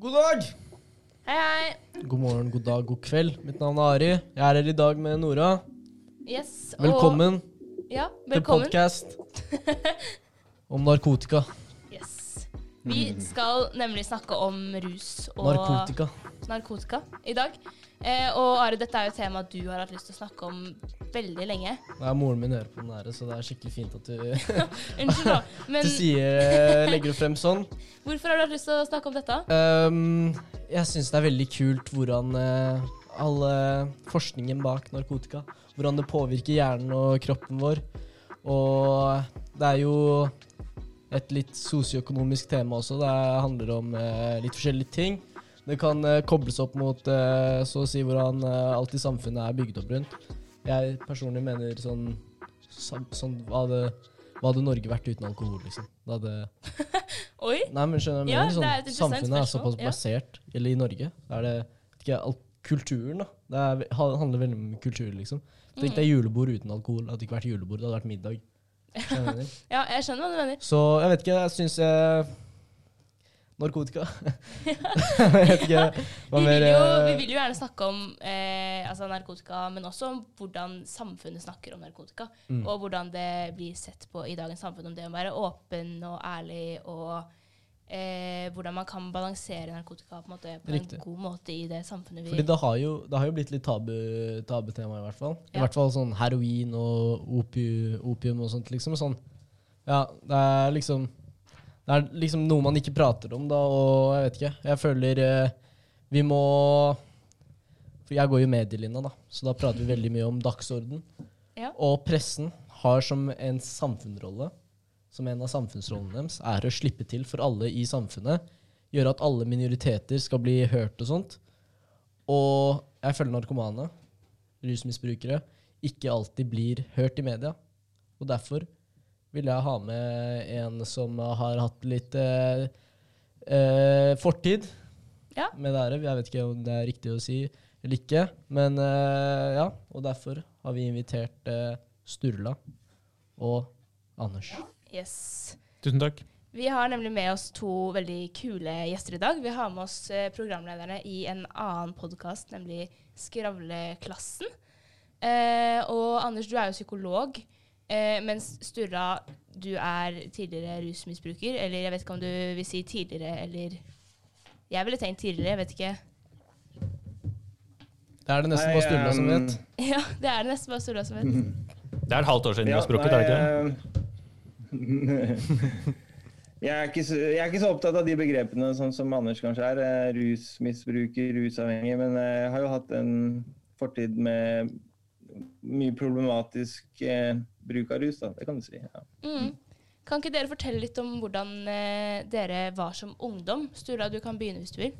God dag! Hei, hei. God morgen, god dag, god kveld. Mitt navn er Ari. Jeg er her i dag med Nora. Yes. og- Velkommen Ja, til velkommen. podkast om narkotika. Yes. Vi skal nemlig snakke om rus og Narkotika. Narkotika i dag. Eh, og Are, dette er jo et tema du har hatt lyst til å snakke om veldig lenge. Er moren min hører på den her, så det er skikkelig fint at du Unnskyld, da. Men til sier, legger det frem sånn. hvorfor har du hatt lyst til å snakke om dette? Um, jeg syns det er veldig kult hvordan uh, all forskningen bak narkotika Hvordan det påvirker hjernen og kroppen vår. Og det er jo et litt sosioøkonomisk tema også. Det handler om eh, litt forskjellige ting. Det kan eh, kobles opp mot eh, så å si hvordan eh, alt i samfunnet er bygd opp rundt. Jeg personlig mener sånn, sånn hva, hadde, hva hadde Norge vært uten alkohol, liksom? Det hadde Oi. Nei, men skjønner du Ja, mener? er Sånn, samfunnet er såpass såpass ja. eller i Norge, er det ikke, alt, kulturen, da. Det er, handler veldig om kultur, liksom. Tenk Mm. deg julebord uten alkohol. Det hadde ikke vært julebord, det hadde vært middag. Jeg? Ja, jeg skjønner hva du mener. Så jeg vet ikke, jeg syns jeg Narkotika. jeg vet ikke hva Vi mer vil, jo, vi eh, vil jo gjerne snakke om eh, altså narkotika, men også om hvordan samfunnet snakker om narkotika. Mm. Og hvordan det blir sett på i dagens samfunn. Om det å være åpen og ærlig, og eh, hvordan man kan balansere narkotika på, en måte, på en god måte i det samfunnet vi Fordi det har, jo, det har jo blitt litt tabu, tabutema, i hvert fall. I hvert fall sånn heroin og opium, opium og sånt, liksom. Sånn. Ja, det er liksom Det er liksom noe man ikke prater om, da, og jeg vet ikke. Jeg føler eh, vi må For jeg går jo medielinja, da, så da prater vi veldig mye om dagsorden. Ja. Og pressen har som en samfunnsrolle, som en av samfunnsrollene deres, er å slippe til for alle i samfunnet. Gjøre at alle minoriteter skal bli hørt og sånt. Og jeg føler narkomane, rusmisbrukere, ikke alltid blir hørt i media. Og derfor vil jeg ha med en som har hatt litt eh, eh, fortid Ja. med det her. Jeg vet ikke om det er riktig å si eller ikke, men eh, ja. Og derfor har vi invitert eh, Sturla og Anders. Yes. Tusen takk. Vi har nemlig med oss to veldig kule gjester i dag. Vi har med oss eh, programlederne i en annen podkast, nemlig Skravleklassen. Eh, og Anders, du er jo psykolog, eh, mens Sturla, du er tidligere rusmisbruker. Eller jeg vet ikke om du vil si tidligere, eller Jeg ville tenkt tidligere, jeg vet ikke. Det er det nesten bare Sturla som vet. Ja, det er det nesten bare Sturla som vet. Det er et halvt år siden du har sprukket, er det ikke? ikke? Jeg er, ikke så, jeg er ikke så opptatt av de begrepene sånn som Anders kanskje er. eh, Rusmisbruker, rusavhengig. Men eh, jeg har jo hatt en fortid med mye problematisk eh, bruk av rus, da. Det kan du si. Ja. Mm. Kan ikke dere fortelle litt om hvordan eh, dere var som ungdom? Sturla, du kan begynne hvis du vil.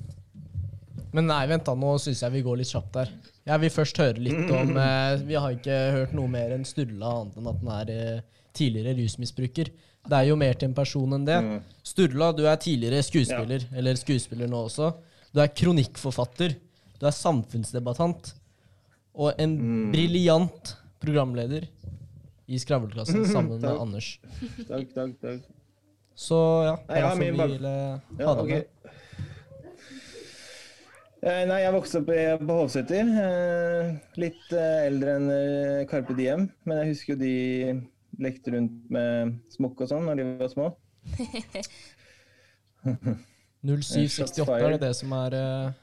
Men nei, vent da, nå syns jeg vi går litt kjapt der. Jeg vil først høre litt om eh, Vi har ikke hørt noe mer enn Sturla, annet enn at han er eh, tidligere rusmisbruker. Det er jo mer til en person enn det. Mm. Sturla, du er tidligere skuespiller, eller skuespiller nå også. Du er kronikkforfatter. Du er samfunnsdebattant. Og en Mm. briljant programleder i Skravleklassen sammen med Anders. Takk, takk, takk. Så ja, det Nei, jeg har min vi ville Ja, ha deg med. Eh, Nei, jeg vokste opp på Hovseter. eh, Litt eh, eldre enn eh, Carpe Diem. Men jeg husker jo de lekte rundt med smokk og sånn når de var små. 0768 er det det som er eh,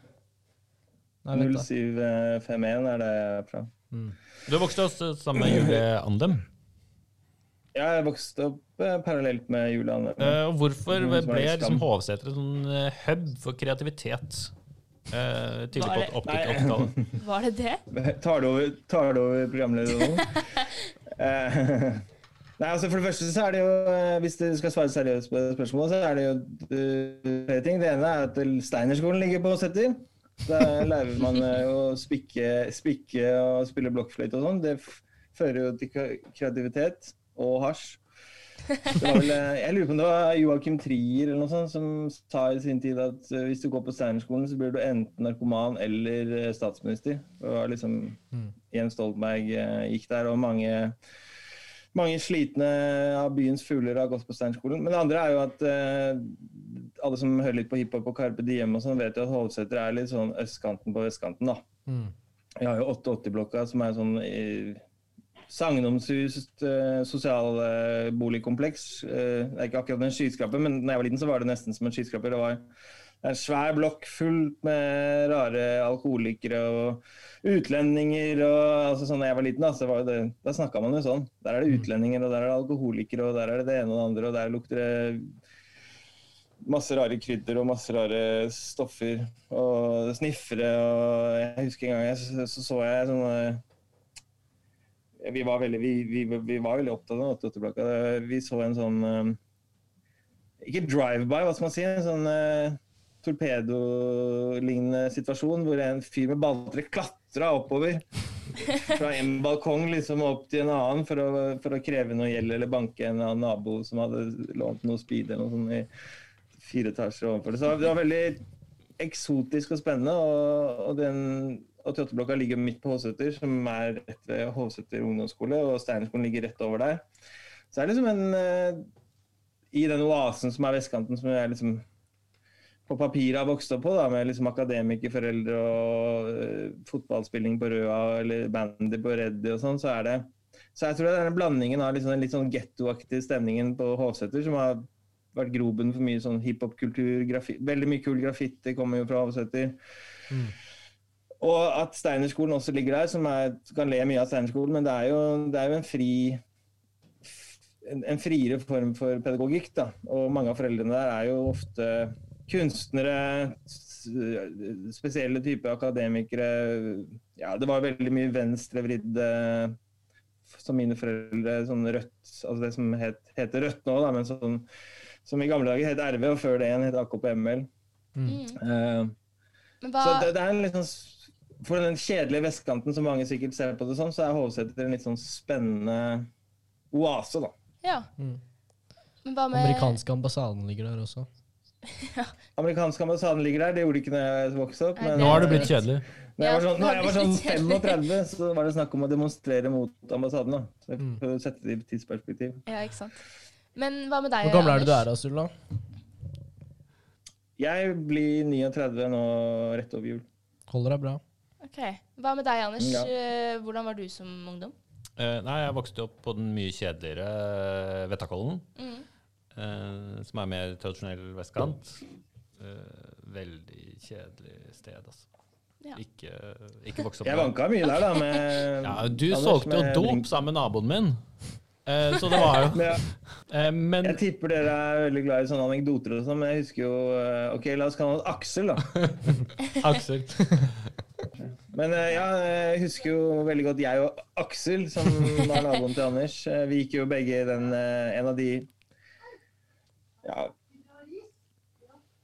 Nei, vent, da. 0751 er det jeg er fra. Mm. Du vokste oss sammen med Julie Andem. Ja, jeg vokste opp eh, parallelt med Julian. Eh, og hvorfor som ble liksom Hovseter en sånn eh, hub for kreativitet eh, tidlig Var på det- 80-tallet? Var det det? Tar du over, tar du over programleder nå? Eh, Nei, altså For det første så er det jo, hvis du skal svare seriøst på spørsmålet, så er det jo flere ting. Det ene er at Steinerskolen ligger på Setter. Da lærer man å spikke, spikke og spille blokkfløyte og sånn. Det f- fører jo til kreativitet og hasj. Vel, eh, jeg lurer på om det var Joakim Trier eller noe sånt som sa i sin tid at eh, hvis du går på Steinerskolen, så blir du enten narkoman eller eh, statsminister. Det var liksom Mm. Jens Stoltenberg gikk der, og mange mange slitne av byens fugler har gått på Steinerskolen. Men det andre er jo at alle som hører litt på hiphop og Carpe Diem og sånn, vet jo at Hovseter er litt sånn østkanten på vestkanten, da. Mm. Vi har jo 88-blokka, som er sånn sagnomsust eh, sosialboligkompleks. Eh, det er ikke akkurat en skyskraper, men da jeg var liten, så var det nesten som en skyskraper. Det var en svær blokk fullt med rare alkoholikere og utlendinger. og altså sånn Da jeg var liten, da, så var det, da snakka man jo sånn. Der er det utlendinger, og der er det alkoholikere, og der er det det ene og det andre, og der lukter det masse rare krydder og masse rare stoffer og sniffere og Jeg husker en gang jeg så, så, så jeg sånne vi var veldig, vi, vi, vi var veldig opptatt av 88-blokka. Vi så en sånn eh, Ikke drive-by, hva skal man si? En sånn uh, torpedolignende situasjon hvor en fyr med balltre klatra oppover. Fra en balkong liksom opp til en annen for å, for å kreve noe gjeld eller banke en annen nabo som hadde lånt noe speed eller noe sånt i fire etasjer overfor. Så det var veldig eksotisk og spennende. Og, og den 88-blokka ligger midt på Hovseter, som er rett ved Hovseter ungdomsskole, og Steinerskolen ligger rett over der. Så det er liksom en eh, I den oasen som er vestkanten, som jeg liksom på papiret har vokst opp på, da, med liksom akademikerforeldre og uh, fotballspilling på Røa eller bandy på Reddy og sånn, så er det Så jeg tror det er den blandingen av liksom, den litt sånn gettoaktige stemningen på Hovseter som har vært groben for mye sånn hiphop-kultur. Veldig mye kul graffiti kommer jo fra Hovseter. Mm. Og at Steinerskolen også ligger der, som er, kan le mye av Steinerskolen, men det er jo, det er jo en fri en, en, friere form for pedagogikk. da, Og mange av foreldrene der er jo ofte kunstnere, spesielle typer akademikere. Ja, det var veldig mye venstrevridde som mine foreldre, sånn rødt, altså det som het, heter Rødt nå, da, men sånn, som i gamle dager het RV, og før det igjen het AKP-ML. Mm. Uh, så det, det, er en litt sånn For den kjedelige vestkanten som mange sikkert ser på det sånn, så er Hovseter en litt sånn spennende oase, da. Ja. Mm. Men hva med Amerikanske ambassaden ligger der også. ja. Amerikanske ambassaden ligger der. Det gjorde de ikke da jeg vokste opp. Men, nå har det blitt kjedelig. Når jeg var sånn, når jeg var sånn 35, så var det snakk om å demonstrere mot ambassaden. da. Så jeg mm. prøvde å sette det i tidsperspektiv. Ja, ikke sant. Men hva med deg, Anders? Hvor gammel er du du er, Asurla? Jeg blir 39 nå rett over jul. Holder deg bra. Ok. Hva med deg, Anders? Ja. Eh, hvordan var du som ungdom? Uh, nei, Jeg vokste opp på den mye kjedeligere uh, Vettakollen. Mm. Uh, som er mer tradisjonell vestkant. Uh, veldig kjedelig sted, altså. Ja. Ikke, ikke vokse opp Jeg vanka mye der, da. Med ja, du Anders, solgte jo dop sammen med naboen min. Uh, så det var jo men, Jeg tipper dere er veldig glad i sånne anekdoter og sånn, men jeg husker jo Ok, la oss kalle han Aksel, da. Aksel. Men ja, jeg husker jo veldig godt jeg og Aksel, som var naboen til Anders. Vi gikk jo begge den, en av de ja,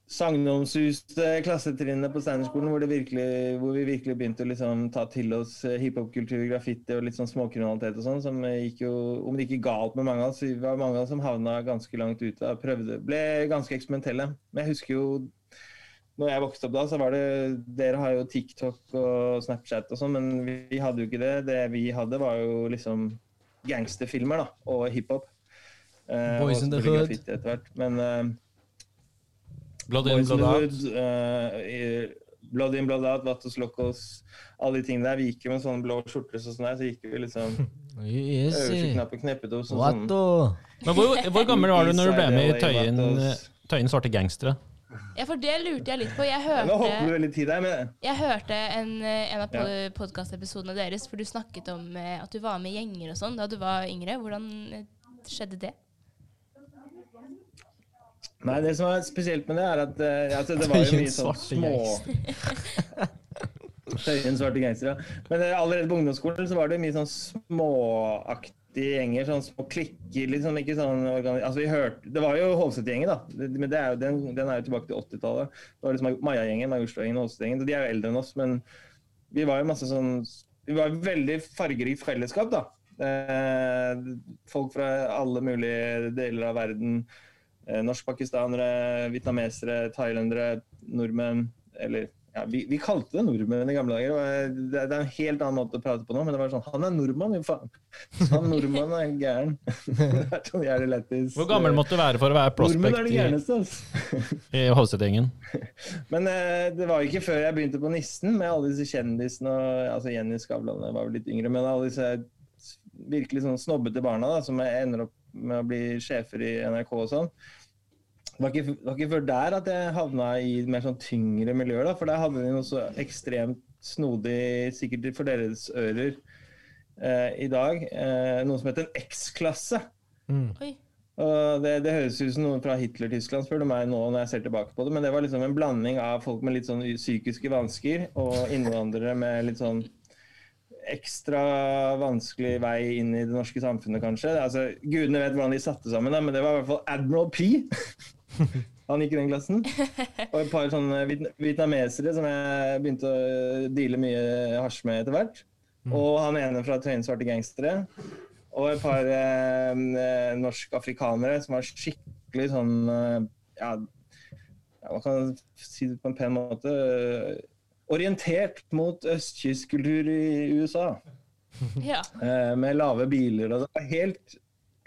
sagnomsuste klassetrinnene på Steinerskolen hvor, hvor, vi virkelig begynte å liksom ta til oss hiphop-kultur, graffiti og litt sånn småkriminalitet og sånn, som gikk jo, om det gikk galt med mange av oss, vi var mange av oss som havna ganske langt ute og prøvde, ble ganske eksperimentelle. Men jeg husker jo når jeg vokste opp da, så var det Dere har jo TikTok og Snapchat og sånn, men vi hadde jo ikke det. Det vi hadde, var jo liksom gangsterfilmer da, og hiphop. Uh, Boys in the Hood. Men uh, Blood in, Blood Out. Uh, blood in, Blood Out, Vatos Locos, alle de tingene der. Vi gikk jo med sånne blå skjorter og sånn der, så gikk vi liksom yes, kneppet opp sånn. Men hvor, hvor, gammel var du når du ble med i Tøyen, tøyen Svarte Gangstere? Ja, for det lurte jeg litt på. Jeg hørte, Nå hopper du veldig tid her, med Jeg hørte en, en av ja. podkastepisodene deres for du snakket om at du var med i gjenger og sånn da du var yngre. Hvordan skjedde det? Nei, det som er spesielt med det, er at altså, det var jo mye sånn små Tøyen svarte gangstere. Men uh, allerede på ungdomsskolen så var det mye sånn småaktige gjenger. Sånn små klikker. liksom ikke sånn altså vi hørte, Det var jo Hovset-gjengen, da. Men er jo, den, den, er jo tilbake til 80-tallet. Det var liksom Maja-gjengen, Majorstua-gjengen og Hovset-gjengen. De er jo eldre enn oss, men vi var jo masse sånn Vi var veldig fargerikt fellesskap, da. Eh, folk fra alle mulige deler av verden. Eh, norskpakistanere, vietnamesere, thailendere, nordmenn. Eller ja, vi, vi, kalte det nordmenn i gamle dager. Det, det, er en helt annen måte å prate på nå, men det var sånn Han er nordmann, jo faen! Han nordmann er gæren. sånn Hvor gammel måtte du være for å være prospect er det gærneste, altså. i Hovset-gjengen? men eh, det var ikke før jeg begynte på Nissen med alle disse kjendisene. Og, altså Jenny Skavlan var vel litt yngre, men alle disse virkelig sånn snobbete barna da, som ender opp med å bli sjefer i NRK og sånn. Det var, ikke, det var ikke før der at jeg havna i mer sånn tyngre miljøer. da, For der hadde de noe så ekstremt snodig, sikkert for deres ører, eh, i dag. Eh, noe som heter en X-klasse. Mm. Og det, det, høres ut som noen fra Hitler-Tyskland, spør du meg nå når jeg ser tilbake på det. Men det var liksom en blanding av folk med litt sånn psykiske vansker og innvandrere med litt sånn ekstra vanskelig vei inn i det norske samfunnet, kanskje. Altså, Gudene vet hvordan de satte sammen, da, men det var i hvert fall Admiral P. Han gikk i den klassen. Og et par sånne vietnamesere som jeg begynte å deale mye hasj med etter hvert. Mm. Og han ene fra Tøyensvarte gangstere. Og et par eh, norsk-afrikanere som var skikkelig sånn eh, ja, ja, man kan si det på en pen måte orientert mot østkystkultur i USA. Ja. Eh, med lave biler og det var helt,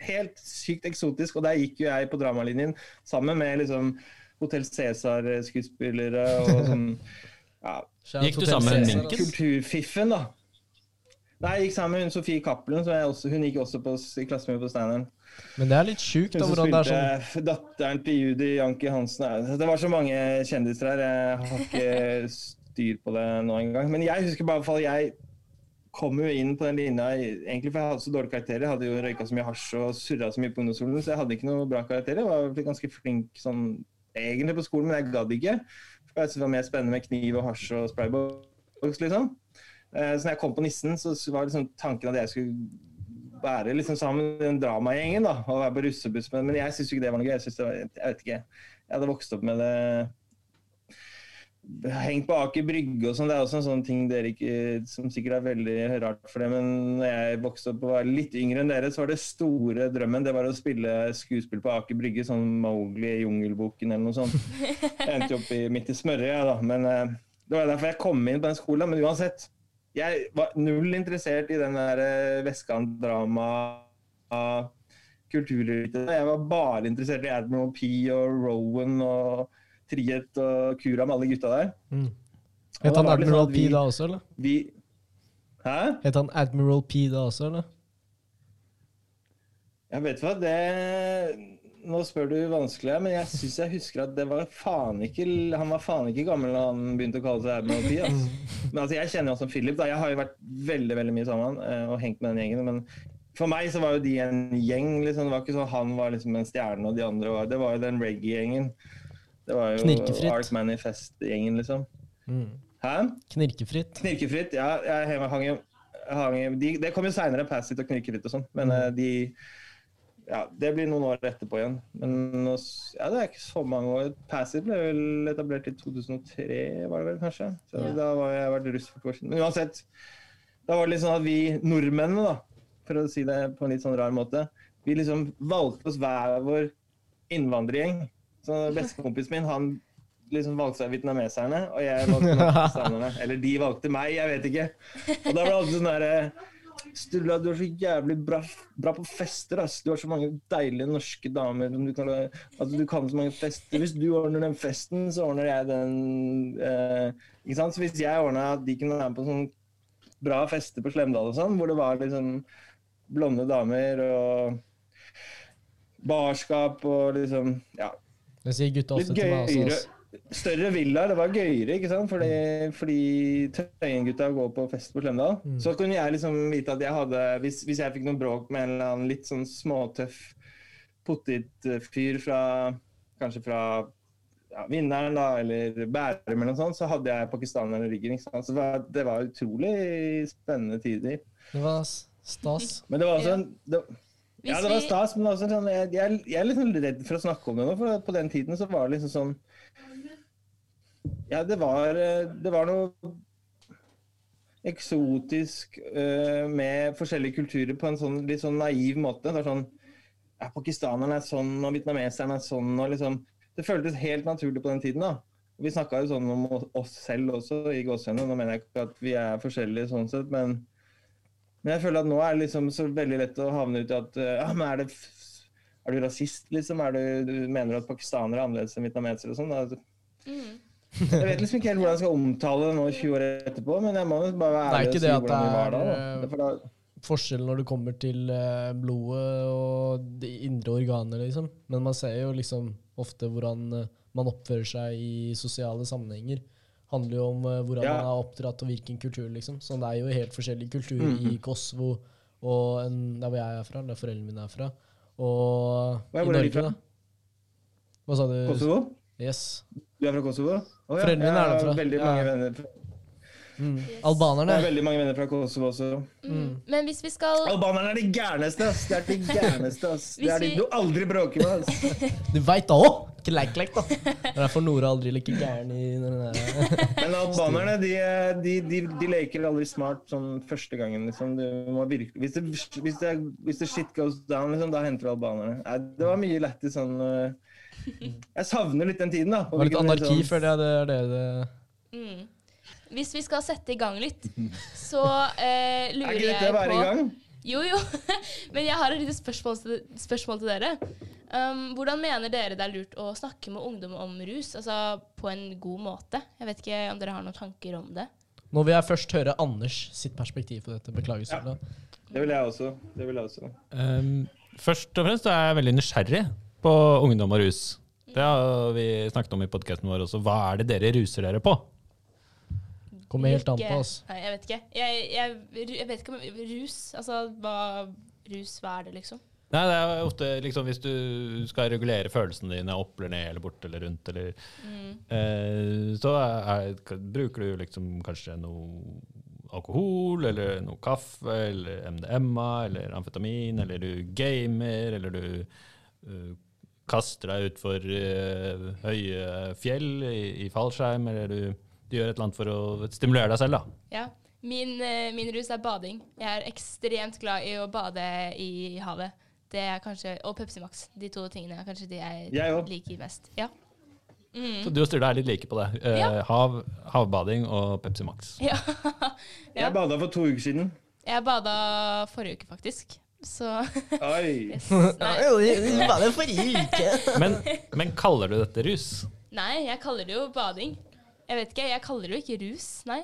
helt sykt eksotisk. Og der gikk jo jeg på dramalinjen sammen med liksom Hotell Cæsar-skuespillere og sånn ja, Gikk du sammen med Minken? Kulturfiffen, da. Nei, jeg gikk sammen med hun Sofie Cappelen. Hun gikk også på, i klasse med på Steineren. Men det er litt sjukt da, hvordan det er sånn Datteren til Judy Janki Hansen. Det var så mange kjendiser her. Jeg har ikke styr på det nå engang. Men jeg husker bare at jeg kom jo inn på den linja egentlig for jeg hadde så dårlige karakterer. Jeg hadde jo røyka så mye hasj og surra så mye på ungdomsskolen, så jeg hadde ikke noe bra karakterer. Jeg var ganske flink sånn egentlig på skolen, men jeg gadd ikke. Jeg syntes det var mer spennende med kniv og hasj og spraybox, liksom. Eh, så når jeg kom på Nissen, så var liksom tanken at jeg skulle være liksom sammen med den dramagjengen og. Men jeg syntes ikke det var noe gøy. Jeg, det var, jeg vet ikke. Jeg hadde vokst opp med det hengt på Aker Brygge og sånn. Det er også en sånn ting dere ikke, som sikkert er veldig rart for dere. Men når jeg vokste opp og var litt yngre enn dere, så var det store drømmen det var å spille skuespill på Aker Brygge. Sånn Mowgli i Jungelboken eller noe sånt. Jeg endte opp i, midt i smørøyet, ja, da. Men uh, det var derfor jeg kom inn på den skolen. Men uansett, jeg var null interessert i den der uh, vestkantdrama kulturelite. Jeg var bare interessert i Admiral P og Rowan og Triet og Kura med alle gutta der. Mm. Het han Admiral sånn vi, P da også, eller? Vi, hæ? Het han Admiral P da også, eller? Jeg vet hva, det Nå spør du vanskelig, men jeg syns jeg husker at det var faen ikke Han var faen ikke gammel da han begynte å kalle seg Admiral P. Altså. Men altså, jeg kjenner jo han som Philip. da, Jeg har jo vært veldig veldig mye sammen eh, og hengt med den gjengen. men for meg så var jo de en gjeng. liksom, Det var ikke sånn han var liksom en stjerne og de andre var Det var jo den reggae-gjengen. Det var jo Knirkefritt. Art Manifest-gjengen, liksom. Mm. Hæ? Knirkefritt. Knirkefritt, ja. Jeg hang jo hang, de, Det kom jo seinere, Passit og Knirkefritt og sånn, men mm. Eh, de ja, Det blir noen år etterpå igjen. Men ja, det er ikke så mange år. Passit ble vel etablert i 2003, var det vel kanskje? Så ja. Da var jeg vært russ for to år siden. Men uansett, da var det litt sånn at vi nordmennene, da, for å si det på en litt sånn rar måte, vi liksom valgte oss hver vår innvandrergjeng. Så Bestekompisen min han liksom valgte seg vietnameserne, og jeg valgte pakistanerne. Eller de valgte meg, jeg vet ikke. Og da ble det alltid sånn derre Sturla, du er så jævlig bra, bra, på fester. Ass. Du har så mange deilige norske damer. Du kan, altså, du kan så mange fester. Hvis du ordner den festen, så ordner jeg den eh, ikke sant? Så hvis jeg ordna at de kunne være med på sånn bra fester på Slemdal og sånn, hvor det var liksom blonde damer og barskap og liksom Ja det sier gutta også til meg også. Større villaer, det var gøyere, ikke sant? Fordi, fordi Tøyen-gutta går på fest på Slemdal. Mm. Så kunne jeg liksom vite at jeg hadde Hvis, hvis jeg fikk noe bråk med en eller annen litt sånn småtøff potetfyr fra Kanskje fra ja, Vinneren, da, eller Bærum eller noe sånt, så hadde jeg pakistaner i ryggen. Ikke sant? Så det var, det var utrolig spennende tider. Det var stas. Men det var også en det, ja, det var stas, men også sånn, jeg, jeg, jeg, er litt sånn redd for å snakke om det nå, for på den tiden så var det liksom sånn Ja, det var, det var noe eksotisk uh, med forskjellige kulturer på en sånn litt sånn naiv måte. Det var sånn ja, Pakistanerne er sånn, og vietnameserne er sånn, og liksom Det føltes helt naturlig på den tiden, da. Vi snakka jo sånn om oss selv også, i gåsehudene. Nå mener jeg ikke at vi er forskjellige sånn sett, men, men jeg føler at nå er det liksom så veldig lett å havne ut i at eh, ja, men er det er du rasist, liksom? Er du, du mener at pakistanere er annerledes enn vietnamesere og sånn? Mm. Jeg vet liksom ikke helt hvordan jeg skal omtale det nå 20 år etterpå, men jeg må bare være Det ærlig og si hvordan det var da. da. eh, For da forskjell når det kommer til eh, blodet og de indre organer, liksom. Men man ser jo liksom ofte hvordan eh, man oppfører seg i sosiale sammenhenger. Handler jo om eh, hvordan Ja. man er oppdratt og hvilken kultur, liksom. Så det er jo helt forskjellig kultur i Mhm. Kosovo og en, der hvor jeg er fra, der foreldrene mine er fra, og er i Norge, fra? da. Hva sa du? Kosovo? Yes. Du er fra Kosovo? Oh, ja. Foreldrene mine er derfra. Veldig Ja. mange venner fra, Mm. Yes. Albanerne. har veldig mange venner fra Kosovo også. Mm. Men hvis vi skal Albanerne er de gærneste, ass! Det er de gærneste, ass. Det er de du aldri bråker med, ass. Du veit da òg! Ikke leik leik, da. Det er derfor Nora aldri er gæren i den der Men albanerne, de, de, de, de leker aldri smart sånn første gangen, liksom. Du må virkelig Hvis det, hvis det, hvis det shit goes down, liksom, da henter du albanerne. Det var mye lættis sånn øh, Jeg savner litt den tiden, da. Det var litt anarki, liksom- føler jeg. Det er det det mm. Hvis vi skal sette i gang litt, så eh, Er lurer jeg på Er å være bare i gang? Jo, jo. Men jeg har et lite spørsmål spørsmål til dere. Um, hvordan mener dere det er lurt å snakke med ungdom om rus? Altså på en god måte? Jeg vet ikke om dere har noen tanker om det? Nå vil jeg først høre Anders sitt perspektiv på dette. Beklager, Ja, Det vil jeg også. Det vil jeg også. Um, først og fremst er jeg veldig nysgjerrig på ungdom og rus. Det har vi snakket om i podkasten vår også. Hva er det dere ruser dere på? Kommer helt an på oss. Nei, jeg vet ikke. Jeg, jeg, jeg vet ikke om rus Altså hva rus, hva er det, liksom? Nei, det er ofte liksom hvis du skal regulere følelsene dine opp eller ned eller bort eller rundt, eller Mm. eh, Så er, er, bruker du liksom kanskje noe alkohol, eller noe kaffe, eller MDMA, eller amfetamin, eller du gamer, eller du uh, kaster deg utfor uh, høye fjell i, i fallskjerm, eller du, du gjør et eller annet for å stimulere deg selv, da. Ja. Min, eh, min rus er bading. Jeg er ekstremt glad i å bade i havet. Det er kanskje, Og Pepsi Max. De to tingene er kanskje de jeg, Jeg liker mest. Ja. Mm. Så du og Sturle er litt like på det. Eh, Ja. hav, havbading og Pepsi Max. ja. Ja. Jeg bada for to uker siden. Jeg bada forrige uke, faktisk. Så Oi. yes. Nei. Det var det forrige uke. Men, men kaller du dette rus? Nei, jeg kaller det jo bading. Jeg vet ikke, jeg kaller det jo ikke rus. Nei.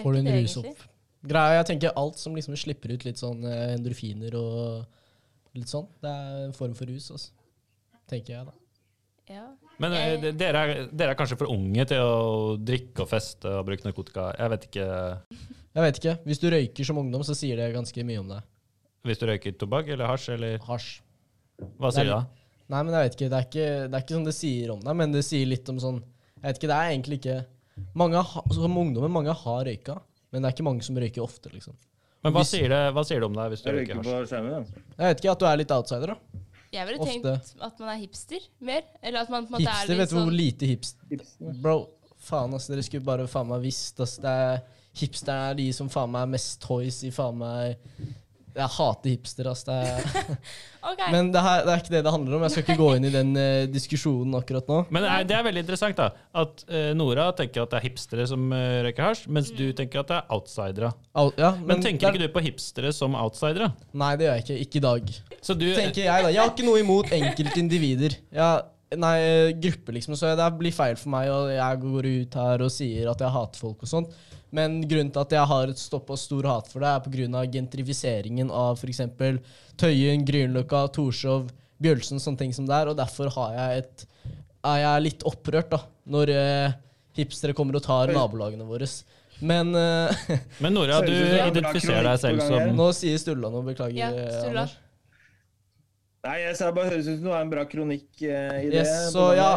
Får du en rus opp? Greia, jeg tenker alt som liksom slipper ut litt sånn eh, endorfiner og litt sånn, det er en form for rus, altså. Tenker jeg, da. Ja. Men eh, Jeg- dere, er, dere er kanskje for unge til å drikke og feste og bruke narkotika. Jeg vet ikke Jeg vet ikke. Hvis du røyker som ungdom, så sier det ganske mye om deg. Hvis du røyker tobakk eller hasj, eller Hasj. hva sier Det du da? Nei, men jeg vet ikke. Det er ikke, det er ikke sånn det sier om deg, men det sier litt om sånn Jeg vet ikke, det er egentlig ikke Mange Som ungdommer, mange har røyka, men det er ikke mange som røyker ofte, liksom. Men hva Hvis- sier det, hva sier det om deg hvis du røyker hasj? Jeg vet ikke at du er litt outsider, da. Jeg ville Ofte. tenkt at man er hipster mer. Eller at man på en måte Hipster, er litt vet du hvor sånn lite hipster Tipsene. Bro, faen ass, dere skulle bare faen meg visst ass. Det er, hipsterne er de som faen meg er mest toys i faen meg Jeg hater hipster, ass. Det er, okay. men det, her, det er ikke det det handler om. Jeg skal ikke gå inn i den uh, diskusjonen akkurat nå. Men det er, det er veldig interessant da, at uh, Nora tenker at det er hipstere som uh, røyker hasj, mens du tenker at det er outsidere. Out, ja, Men, tenker det er- ikke du på hipstere som outsidere? Nei, det gjør jeg ikke. Ikke i dag. Så du, Tenker jeg, da. Jeg har ikke noe imot enkeltindivider. Jeg, nei, grupper, liksom. Så det blir feil for meg, og jeg går ut her og sier at jeg hater folk og sånt. Men grunnen til at jeg har et stopp og stor hat for det, er pga. gentrifiseringen av f.eks. Tøyen, Grünerløkka, Torshov, Bjølsen, sånne ting som det er. Og derfor har jeg et, er jeg litt opprørt da, når eh, hipstere kommer og tar nabolagene våre. Men uh, men Nora, du er identifiserer deg selv som nå sier Sturla noe. Beklager, Ja, eh. Anders. Nei, jeg sa bare høres ut som du har en bra kronikk eh, i det. Yes, så ja,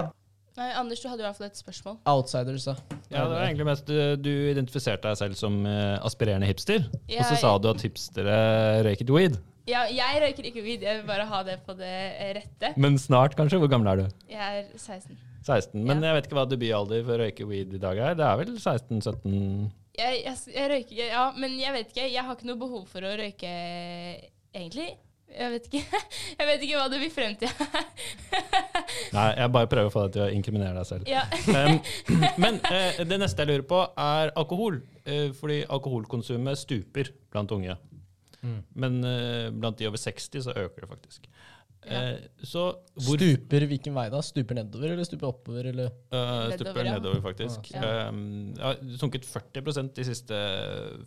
Nei, Anders, du hadde i hvert fall et spørsmål. outsiders, da. Ja, det var egentlig mest du, du identifiserte deg selv som eh, aspirerende hipster. Og så sa du at hipstere røyket weed. Ja, jeg røyker ikke weed, jeg vil bare ha det på det eh, rette. Men snart, kanskje? Hvor gammel er du? Jeg er 16. 16. Men Ja. jeg vet ikke hva debutalder for å røyke weed i dag er. Det er vel 16-17 Jeg, jeg, jeg røyker Ja, men jeg vet ikke. Jeg har ikke noe behov for å røyke, egentlig. Jeg vet ikke, jeg vet ikke hva du vil frem til. Nei, jeg bare prøver å få deg til å inkriminere deg selv. ja. Um, men uh, det neste jeg lurer på, er alkohol. Uh, fordi alkoholkonsumet stuper blant unge. Mm. Men uh, blant de over 60 så øker det faktisk. Ja. Eh, så hvor Stuper hvilken vei da? Stuper nedover eller stuper oppover? Eller? Uh, stuper Nedover, ja. nedover, faktisk. Ja. Um, har sunket 40 de siste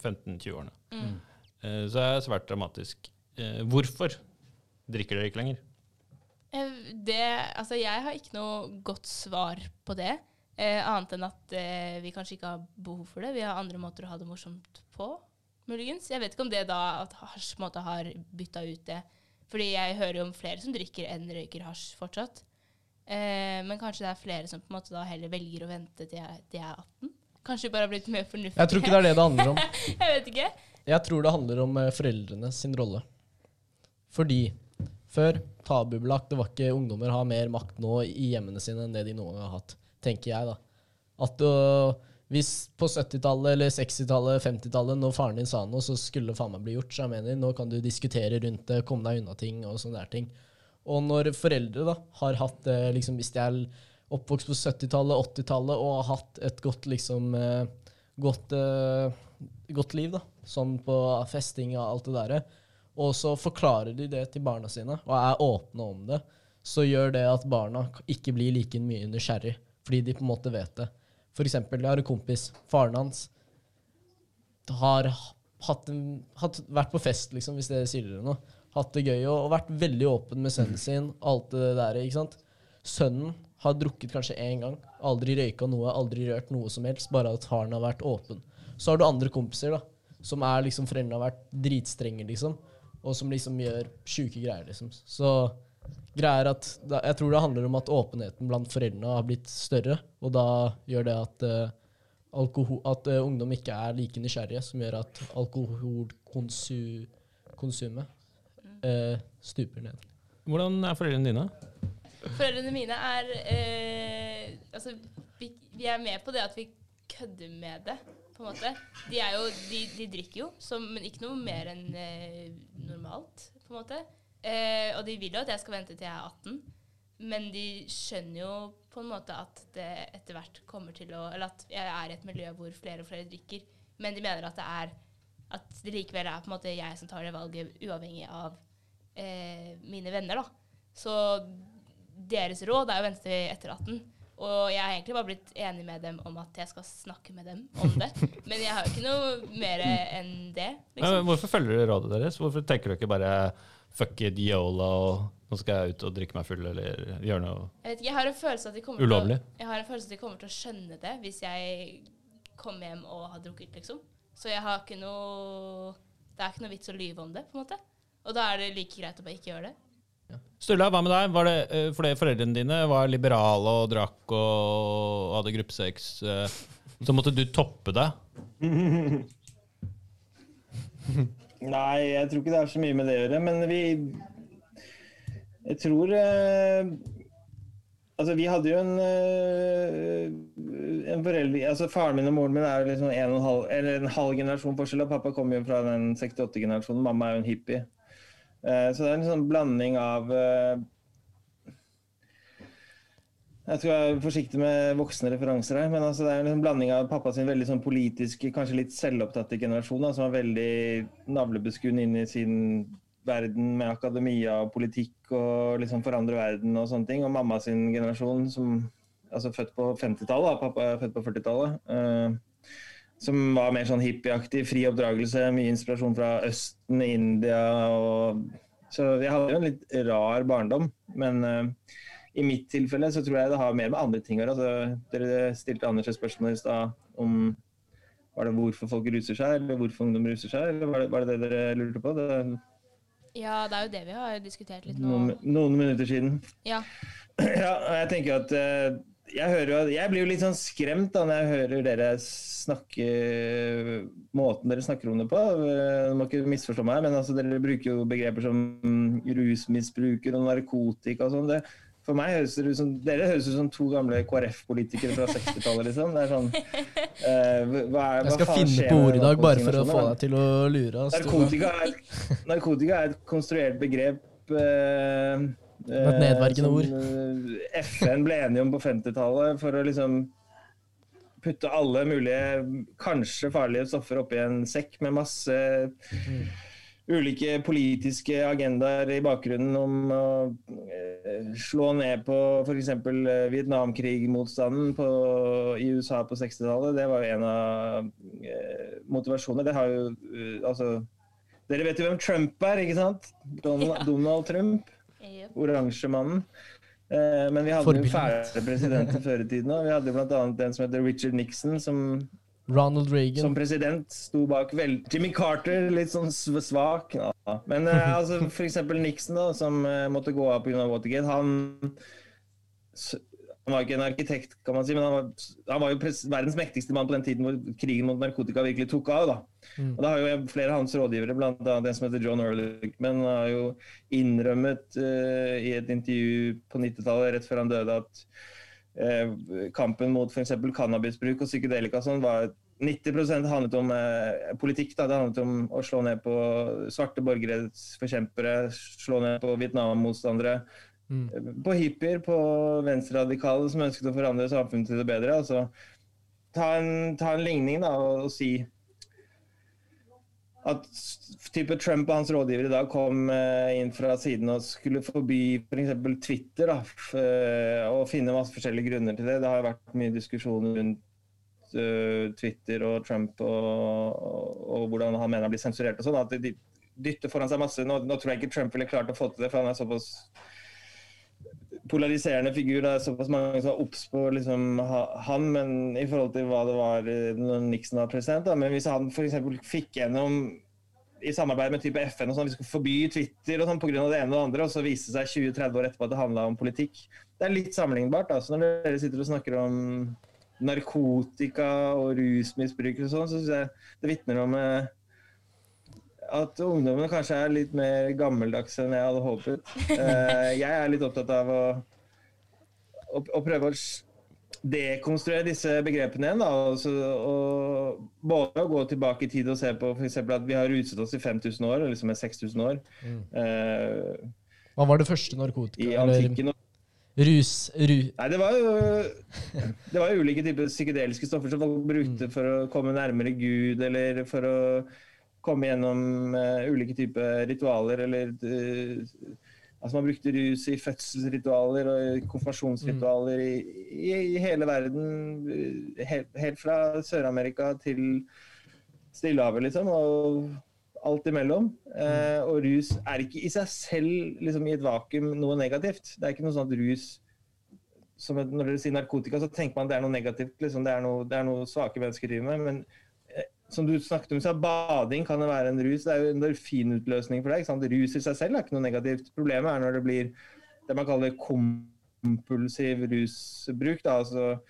15-20 årene. Mm. Uh, så det er svært dramatisk. Uh, hvorfor drikker dere ikke lenger? Eh, Det, altså jeg har ikke noe godt svar på det, eh, annet enn at eh, vi kanskje ikke har behov for det. Vi har andre måter å ha det morsomt på, muligens. Jeg vet ikke om det da at hasj måte har bytta ut det. Fordi jeg hører jo om flere som drikker enn røyker hasj fortsatt. Eh, men kanskje det er flere som på en måte da heller velger å vente til jeg, til jeg er 18. Kanskje vi bare har blitt mer fornuftige. Jeg tror ikke det er det det handler om. jeg vet ikke. Jeg tror det handler om foreldrenes foreldrene sin rolle. Fordi før tabubelagt, det var ikke ungdommer har mer makt nå i hjemmene sine enn det de noen gang har hatt, tenker jeg da. At uh, hvis på 70-tallet eller 60-tallet, 50-tallet, når faren din sa noe, så skulle faen meg bli gjort. Så jeg mener, nå kan du diskutere rundt det, komme deg unna ting og sånne der ting. Og når foreldre da har hatt liksom, Hvis de er oppvokst på 70-tallet, 80-tallet og har hatt et godt liksom eh, godt, eh, godt liv, da, sånn på festing og alt det derre, og så forklarer de det til barna sine og er åpne om det, så gjør det at barna ikke blir like mye nysgjerrig, fordi de på en måte vet det. For eksempel, jeg har en kompis, faren hans har hatt en, hatt, vært på fest, liksom, hvis det sier dere noe. Hatt det gøy og, og vært veldig åpen med sønnen sin. alt det der, ikke sant? Sønnen har drukket kanskje én gang. Aldri røyka noe, aldri rørt noe som helst. Bare at faren har vært åpen. Så har du andre kompiser da, som er liksom foreldrene har vært dritstrenge, liksom. Og som liksom gjør sjuke greier, liksom. Så greia er at da, jeg tror det handler om at åpenheten blant foreldrene har blitt større. Og da gjør det at, eh, alkohol, at eh, ungdom ikke er like nysgjerrige, som gjør at alkoholkonsumet eh, stuper ned. Hvordan er foreldrene dine? Foreldrene mine er eh, Altså, vi, vi er med på det at vi kødder med det, på en måte. De, jo, de, de drikker jo, så, men ikke noe mer enn eh, normalt, på en måte. Eh, og de vil jo at jeg skal vente til jeg er 18, men de skjønner jo på en måte at det etter hvert kommer til å Eller at jeg er i et miljø hvor flere og flere drikker, men de mener at det er at det likevel er på en måte jeg som tar det valget, uavhengig av eh, mine venner, da. Så deres råd er å vente til etter 18. Og jeg har egentlig bare blitt enig med dem om at jeg skal snakke med dem om det. Men jeg har jo ikke noe mer enn det. Liksom. men hvorfor følger dere rådet deres? Hvorfor tenker dere ikke bare fuck it, yola, og nå skal jeg ut og drikke meg full, eller gjøre noe Jeg, vet ikke, jeg har en følelse at de kommer ulovlig? til å, jeg har en følelse at de kommer til å skjønne det hvis jeg kommer hjem og har drukket, liksom. Så jeg har ikke noe Det er ikke noe vits å lyve om det, på en måte. Og da er det like greit å bare ikke gjøre det. Sturla, hva med deg? Var det, eh, fordi foreldrene dine var liberale og drakk og hadde gruppesex, eh, så måtte du toppe deg? Nei, jeg tror ikke det har så mye med det å gjøre, men vi Jeg tror eh, Altså, vi hadde jo en, eh, en foreldre Altså, faren min og moren min er jo liksom en, og en, halv, eller en halv generasjon forskjell. og Pappa kommer jo fra den 68-generasjonen. Mamma er jo en hippie. Eh, så det er en sånn blanding av eh, Jeg skal være forsiktig med voksne referanser her, men altså det er en liksom blanding av pappa sin veldig sånn politiske, kanskje litt selvopptatte generasjon, da, som er veldig navlebeskuende inn i sin verden med akademia og politikk og liksom forandre verden og sånne ting. Og mamma sin generasjon, som altså født på 50-tallet, pappa er født på 40-tallet. Som var mer sånn hippieaktig, fri oppdragelse, mye inspirasjon fra Østen, India og Så jeg hadde jo en litt rar barndom, men uh, i mitt tilfelle så tror jeg det har mer med andre ting å gjøre. Altså, dere stilte Anders et spørsmål i stad om var det hvorfor folk ruser seg, eller hvorfor ungdom ruser seg, eller var det var det, det dere lurte på? Det Ja, det er jo det vi har diskutert litt nå. noen, noen minutter siden. Ja. Ja, jeg tenker at eh, jeg, hører jo, jeg blir jo litt sånn skremt da når jeg hører dere snakke Måten dere snakker om det på. Eh, Du må ikke misforstå meg, men altså, dere bruker jo begreper som rusmisbruker og narkotika og sånn. For meg høres det ut som Dere høres ut som to gamle KrF-politikere fra 60-tallet, liksom. Det er sånn uh, hva er, Jeg skal finne på ord i dag bare for å få deg til å lure. ass. Narkotika er, narkotika er et konstruert begrep eh, Et nedverdigende ord. eh, FN ble enige om på 50-tallet for å liksom putte alle mulige, kanskje farlige stoffer oppi en sekk med masse ulike politiske agendaer i bakgrunnen om å eh, slå ned på f.eks. Vietnamkrig-motstanden i USA på 60-tallet. Det var jo en av eh, motivasjonene. Det har jo eh, altså Dere vet jo hvem Trump er, ikke sant? Donald, Ja. Donald Trump. Oransjemannen. Eh, men vi hadde jo Forbildet. fæle presidenter før i tiden òg. Vi hadde bl.a. en som heter Richard Nixon, som Ronald som president sto bak vel Jimmy Carter, litt sånn svak. Ja. Men eh, altså, for eksempel Nixon, da, som eh, måtte gå av pga. Watergate, han han var ikke en arkitekt, kan man si, men han var, han var jo verdens mektigste mann på den tiden hvor krigen mot narkotika virkelig tok av. da. Mm. Og da har jo flere av hans rådgivere, bl.a. en som heter John Ehrlichman, har jo innrømmet uh, i et intervju på 90-tallet, rett før han døde, at uh, kampen mot f.eks. cannabisbruk og psykedelika sånn var 90% handlet om eh, politikk. Da. Det handlet om å slå ned på svarte borgerrettsforkjempere, slå ned på Vietnam-motstandere, Mm. på hippier, på venstreradikale som ønsket å forandre samfunnet til det bedre. Altså, ta, en, ta en ligning da, og, og si at type Trump og hans rådgiver i dag kom eh, inn fra siden og skulle forby f.eks. Twitter. Da, eh, og finne masse forskjellige grunner til det. Det har vært mye diskusjon rundt uh, Twitter og Trump og, og, og hvordan han mener han blir sensurert og sånn. At de dytter foran seg masse. Nå, nå tror jeg ikke Trump ville klart å få til det, for han er såpass polariserende figur. Det er såpass mange som er obs på liksom, han, men i forhold til hva det var eh, når Nixon var president. Da. Men hvis han f.eks. fikk gjennom i samarbeid med type FN og sånn, vi skulle forby Twitter og sånn pga. det ene og det andre, og så viste det seg 20-30 år etterpå at det handla om politikk. Det er litt sammenlignbart. Da. Så når dere sitter og snakker om narkotika og rusmisbruk og sånn, så syns jeg det vitner om eh, at ungdommene kanskje er litt mer gammeldagse enn jeg hadde håpet. Eh, jeg er litt opptatt av å, å, å prøve å dekonstruere disse begrepene igjen. Og både å gå tilbake i tid og se på f.eks. at vi har ruset oss i 5000 år, eller som er 6000 år. Mm. Eh, Hva var det første narkotika? I antikken. Rus... Ru... Nei, det var jo det var ulike typer psykedeliske stoffer som folk brukte for å komme nærmere Gud, eller for å komme gjennom uh, ulike typer ritualer, eller eh, Altså man brukte rus i fødselsritualer og konfirmasjonsritualer i, i, i hele verden. eh, Helt, helt fra Sør-Amerika til Stillehavet, liksom. Og alt imellom. Eh, og rus er ikke i seg selv liksom, i et vakuum noe negativt. Det er ikke noe sånn at rus som Når dere sier narkotika, så tenker man det er noe negativt. Liksom. Det, er noe, det er noe svake mennesker driver med. Men som du snakket om, så bading kan jo være en rus. Det er jo en endorfinutløsning for deg. Ikke sant? Rus i seg selv er ikke noe negativt. Problemet er når det blir det man kaller kompulsiv rusbruk. Da, altså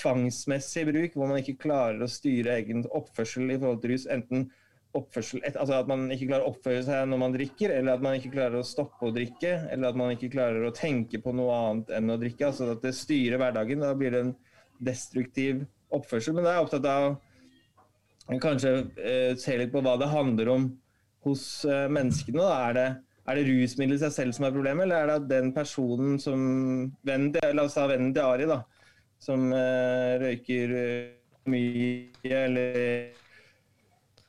tvangsmessig bruk, hvor man ikke klarer å styre egen oppførsel i forhold til rus. Enten oppførsel, altså at man ikke klarer å oppføre seg når man drikker, eller at man ikke klarer å stoppe å drikke, eller at man ikke klarer å tenke på noe annet enn å drikke. altså At det styrer hverdagen. Da blir det en destruktiv oppførsel. Men da er jeg opptatt av kanskje eh, se litt på hva det handler om hos eh, menneskene. Er det er det rusmiddelet i seg selv som er problemet, eller er det at den personen som vennen til, La oss ta vennen til Ari, da. Som eh, røyker eh, mye, eller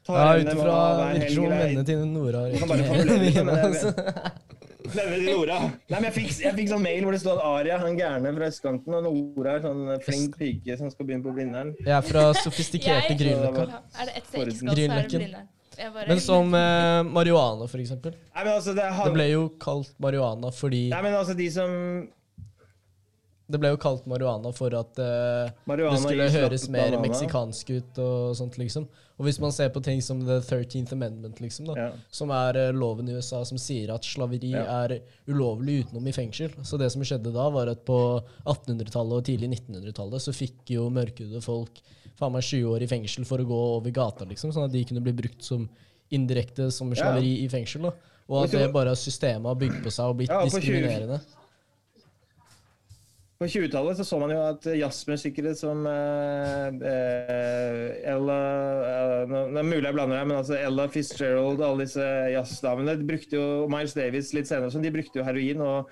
tar Ja, ut ifra helg, vennene til Nora kan bare formulere det, men jeg Altså. Til Nora. Nei, men jeg fikk, jeg fikk sånn mail hvor det stod at Aria, han gærne fra østkanten, og Nora er sånn flink pike som skal begynne på Blindern. Jeg er fra sofistikerte Grünerløkka. Er det ett sted ikke skal, så er det Grünerløkken. Blindern. Bare- Men som eh, marihuana, for eksempel. Nei, men altså, det, Det ble jo kalt marihuana fordi Nei, men altså, de som Det ble jo kalt marihuana for at eh, det skulle høres mer meksikansk ut og sånt, liksom. Og hvis man ser på ting som The 13th Amendment, liksom, da, Ja. som er uh, loven i USA som sier at slaveri Ja. er ulovlig utenom i fengsel. Så det som skjedde da, var at på 1800-tallet og tidlig 1900-tallet så fikk jo mørkhudede folk faen meg 20 år i fengsel for å gå over gata, liksom, sånn at de kunne bli brukt som indirekte som slaveri i fengsel. da. Og at det bare systemet har bygd på seg og blitt Ja, på 20 diskriminerende. På 20-tallet så, så man jo at jazzmusikere som eh, Ella eh, Det er mulig jeg blander her, men altså Ella Fitzgerald alle disse jazzdamene brukte jo Miles Davis litt senere, sånn, de brukte jo heroin. og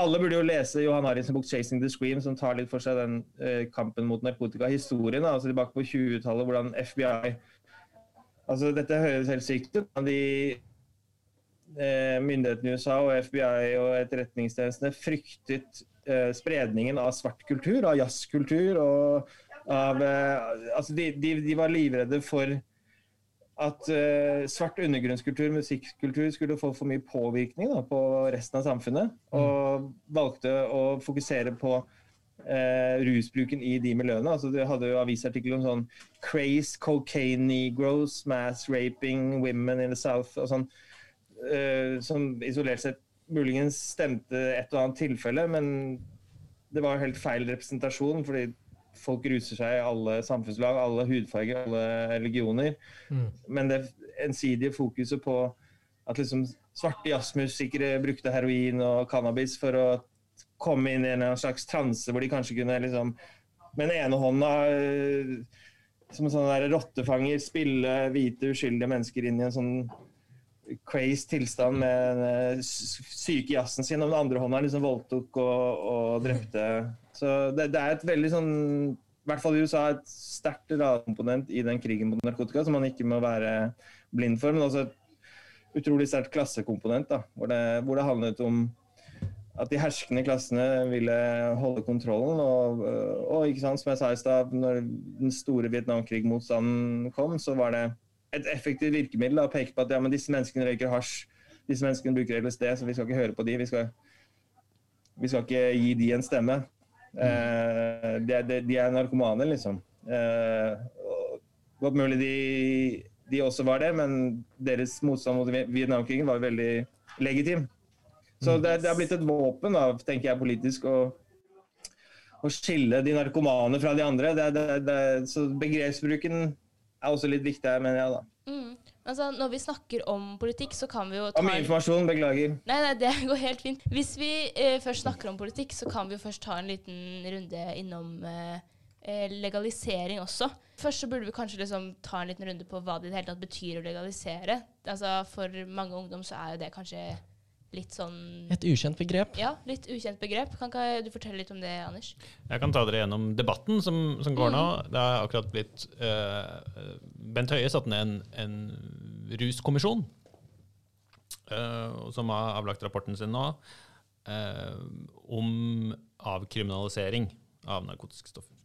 alle burde jo lese Johan Ariens bok 'Chasing the Scream', som tar litt for seg den eh, kampen mot narkotika. Historien altså tilbake på 20-tallet, hvordan FBI Altså, dette høres helt sykt ut. De myndighetene i USA og FBI og etterretningstjenestene fryktet eh, spredningen av svart kultur, av jazzkultur. og av, eh, altså de, de, de, var livredde for at eh, svart undergrunnskultur, musikkultur, skulle få for mye påvirkning da, på resten av samfunnet. Og valgte å fokusere på eh, rusbruken i de miljøene. Altså, de hadde jo avisartikler om sånn craze, cocaine negros, mass raping, women in the south og sånn. Eh, som isolert sett muligens stemte et og annet tilfelle, men det var helt feil representasjon. fordi folk ruser seg i alle samfunnslag, alle hudfarger, alle religioner. Mm. Men det ensidige fokuset på at liksom svarte jazzmusikere brukte heroin og cannabis for å komme inn i en slags transe hvor de kanskje kunne liksom med den ene hånda eh, som en sånn rottefanger spille hvite, uskyldige mennesker inn i en sånn crazy tilstand med den syke jazzen sin, og den andre hånda liksom voldtok og, og drepte. Så det, det, er et veldig sånn i hvert fall i USA et sterkt radkomponent i den krigen mot narkotika som man ikke må være blind for. Men også et utrolig sterkt klassekomponent, da, hvor det, hvor det handlet om at de herskende klassene ville holde kontrollen. Og, og ikke sant, som jeg sa i stad, når den store Vietnamkrig-motstanden kom, så var det et effektivt virkemiddel å peke på at ja, men disse menneskene røyker hasj, disse menneskene bruker LSD, så vi skal ikke høre på de. Vi skal, vi skal ikke gi de en stemme. Eh, de, de, de, er narkomane, liksom. Eh, godt mulig de, de, også var det, men deres motstand mot Vietnamkrigen var veldig legitim. Så det, det har blitt et våpen, da, tenker jeg, politisk, å, å skille de narkomane fra de andre. Det, så begrepsbruken er også litt viktig her, mener jeg, da. Mm. Altså, når vi snakker om politikk, så kan vi jo ta Om informasjon, beklager. Nei, nei, det går helt fint. Hvis vi eh, først snakker om politikk, så kan vi jo først ta en liten runde innom eh, eh, legalisering også. Først så burde vi kanskje liksom ta en liten runde på hva det i det hele tatt betyr å legalisere. Altså, For mange ungdom så er jo det kanskje litt sånn Et ukjent begrep? Ja, litt ukjent begrep. Kan ikke du fortelle litt om det, Anders? Jeg kan ta dere gjennom debatten som, som går mm. nå. Det er akkurat blitt uh, Bent Høie satte ned en, en ruskommisjon uh, som har avlagt rapporten sin nå, uh, om avkriminalisering av narkotiske stoffer.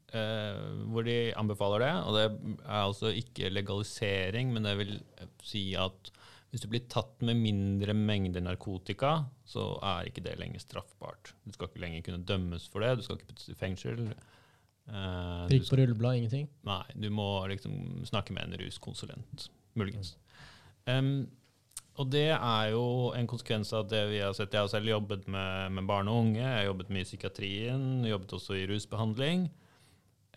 hvor de anbefaler det. Og det er altså ikke legalisering, men det vil si at hvis du blir tatt med mindre mengder narkotika, så er ikke det lenger straffbart. Du skal ikke lenger kunne dømmes for det, du skal ikke puttes i fengsel. Uh, Prikk på rulleblad, ingenting? Nei, du må liksom snakke med en ruskonsulent, muligens. Um, og det er jo en konsekvens av det vi har sett. Jeg har selv jobbet med, med barn og unge, jeg har jobbet mye i psykiatrien, jobbet også i rusbehandling,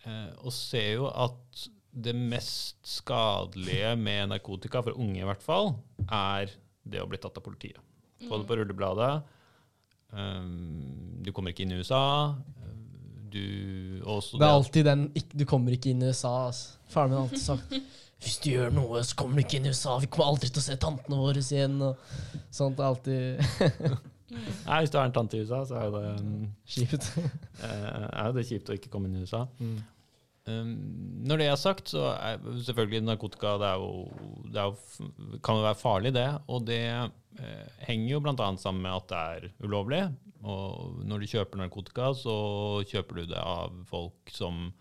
uh, og ser jo at det mest skadelige med narkotika, for unge i hvert fall, er det å bli tatt av politiet. Få det på mm. rullebladet. Um, du kommer ikke inn i USA. Du Det er alltid den Du kommer ikke inn i USA. Altså. Faren min har alltid sagt hvis du gjør noe, så kommer du ikke inn i USA. Vi kommer aldri til å se tantene våre igjen. Og sånt er alltid Nei, Hvis du har en tante i USA, så er det um, Kjipt. er det kjipt å ikke komme inn i USA. Mm. Um, når det er sagt, så er selvfølgelig narkotika det, er jo, det er jo, kan jo være farlig, det. Og det eh, henger jo bl.a. sammen med at det er ulovlig. Og når du kjøper narkotika, så kjøper du det av folk som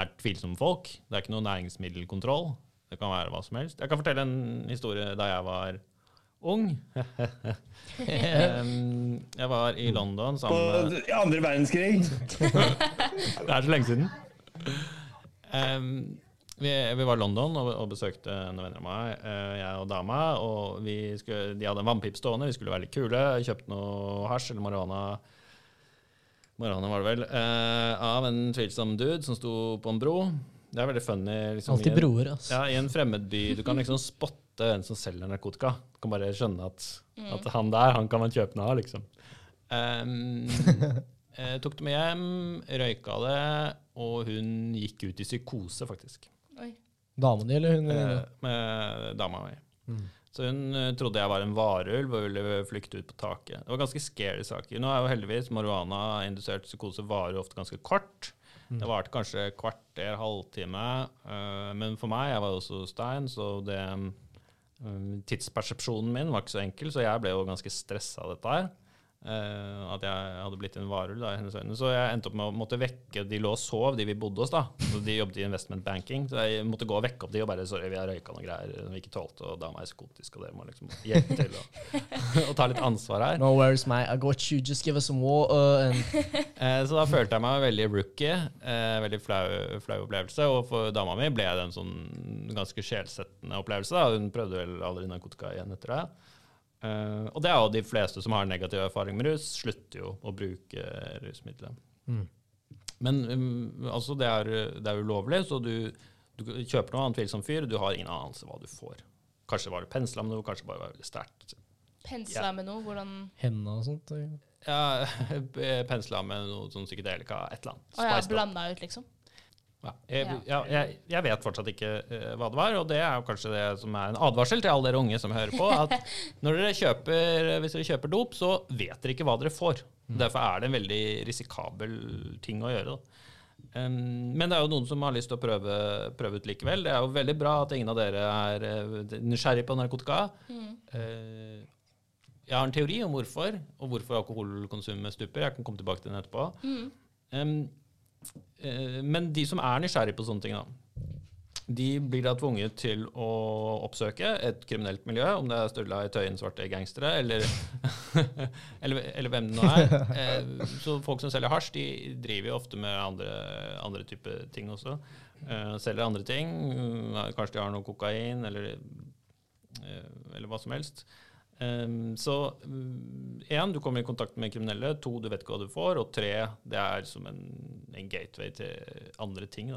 er tvilsomme folk. Det er ikke noe næringsmiddelkontroll. Det kan være hva som helst. Jeg kan fortelle en historie da jeg var ung. um, jeg var i London sammen med På andre verdenskrig! det er så lenge siden. Um, vi, vi, var i London og, og besøkte noen venner av meg, uh, jeg og dama. og skulle, De hadde en vannpip stående, vi skulle være litt kule. Kjøpte noe hasj eller marihuana. Marihuana var det vel. Uh, av en tvilsom dude som sto på en bro. Det er veldig funny. Liksom, Alltid broer, altså. Ja, I en fremmed by. Du kan liksom spotte en som selger narkotika. Du kan bare skjønne at, mm. at han der, han kan man kjøpe noe av, liksom. Um, Eh, tok det med hjem, røyka det, og hun gikk ut i psykose, faktisk. Oi. Dama di eller hun? Eh, med dama mi. Mm. Så hun eh, trodde jeg var en varulv og ville flykte ut på taket. Det var ganske scary saker. Nå er jo heldigvis marihuana-indusert psykose varer ofte ganske kort. Det varte kanskje kvarter, halvtime. Uh, men for meg, jeg var jo også stein, så det um, Tidspersepsjonen min var ikke så enkel, så jeg ble jo ganske stressa av dette her. Eh, at jeg hadde blitt en varulv da, i hennes øyne. Så jeg endte opp med å måtte vekke De lå og sov, de vi bodde hos. da. og de jobbet i investment banking. Så jeg måtte gå og vekke opp de og bare Sorry, vi har røyka noen greier vi ikke tålte, og dama er psykotisk, og dere må liksom hjelpe til å, og, ta litt ansvar her. No worries, my. I got you. Just give us some water. And Eh, så da følte jeg meg veldig rookie. Uh, veldig flau, flau opplevelse. Og for dama mi ble det en sånn ganske sjelsettende opplevelse. Da. Hun prøvde vel aldri narkotika igjen etter det. Eh, og det er jo de fleste som har negativ erfaring med rus, slutter jo å bruke rusmidler. Mm. Men um, altså, det er, det er ulovlig, så du, du kjøper noe annet tvilsom fyr, du har ingen anelse hva du får. Kanskje var det pensla med noe, kanskje bare var veldig sterkt. Pensla med noe, hvordan henda og sånt. Ja, pensla med noe sånn psykedelika, et eller annet. Å ja, blanda ut, liksom? Ja, jeg, Ja. jeg, jeg vet fortsatt ikke uh, hva det var, og det er jo kanskje det som er en advarsel til alle dere unge som hører på, at når dere kjøper, hvis dere kjøper dop, så vet dere ikke hva dere får. Derfor er det en veldig risikabel ting å gjøre. Da. Um, men det er jo noen som har lyst til å prøve, prøve ut likevel. Det er jo veldig bra at ingen av dere er eh, nysgjerrig på narkotika. Eh, jeg har en teori om hvorfor, og hvorfor alkoholkonsumet stuper. Jeg kan komme tilbake til den etterpå. Um, eh, men de som er nysgjerrige på sånne ting, da, de blir da tvunget til å oppsøke et kriminelt miljø, om det er Sturla i Tøyen svarte gangstere, eller, eller, eller hvem det nå er. Eh, så folk som selger hasj, de driver jo ofte med andre, andre typer ting også. Eh, selger andre ting. Kanskje de har noe kokain, eller, eh, eller hva som helst. Um, så én, du kommer i kontakt med kriminelle. To, du vet ikke hva du får. Og tre, det er som en, en gateway til andre ting.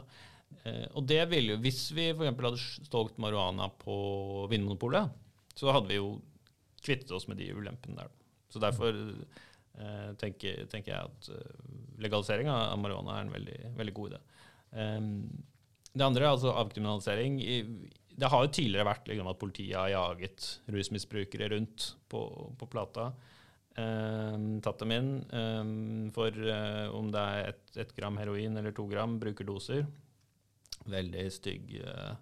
Eh, og det ville jo, Hvis vi f.eks. hadde stolgt marihuana på Vinmonopolet, så hadde vi jo kvittet oss med de ulempene der. Så derfor eh, tenker, tenker jeg at eh, legalisering av marihuana er en veldig, veldig god idé. Um, det andre, er altså avkriminalisering. i- Det har jo tidligere vært liksom, at politiet har jaget rusmisbrukere rundt på, på plata. Um, tatt dem inn um, for eh, om det er ett et gram heroin eller to gram brukerdoser. Veldig stygg eh,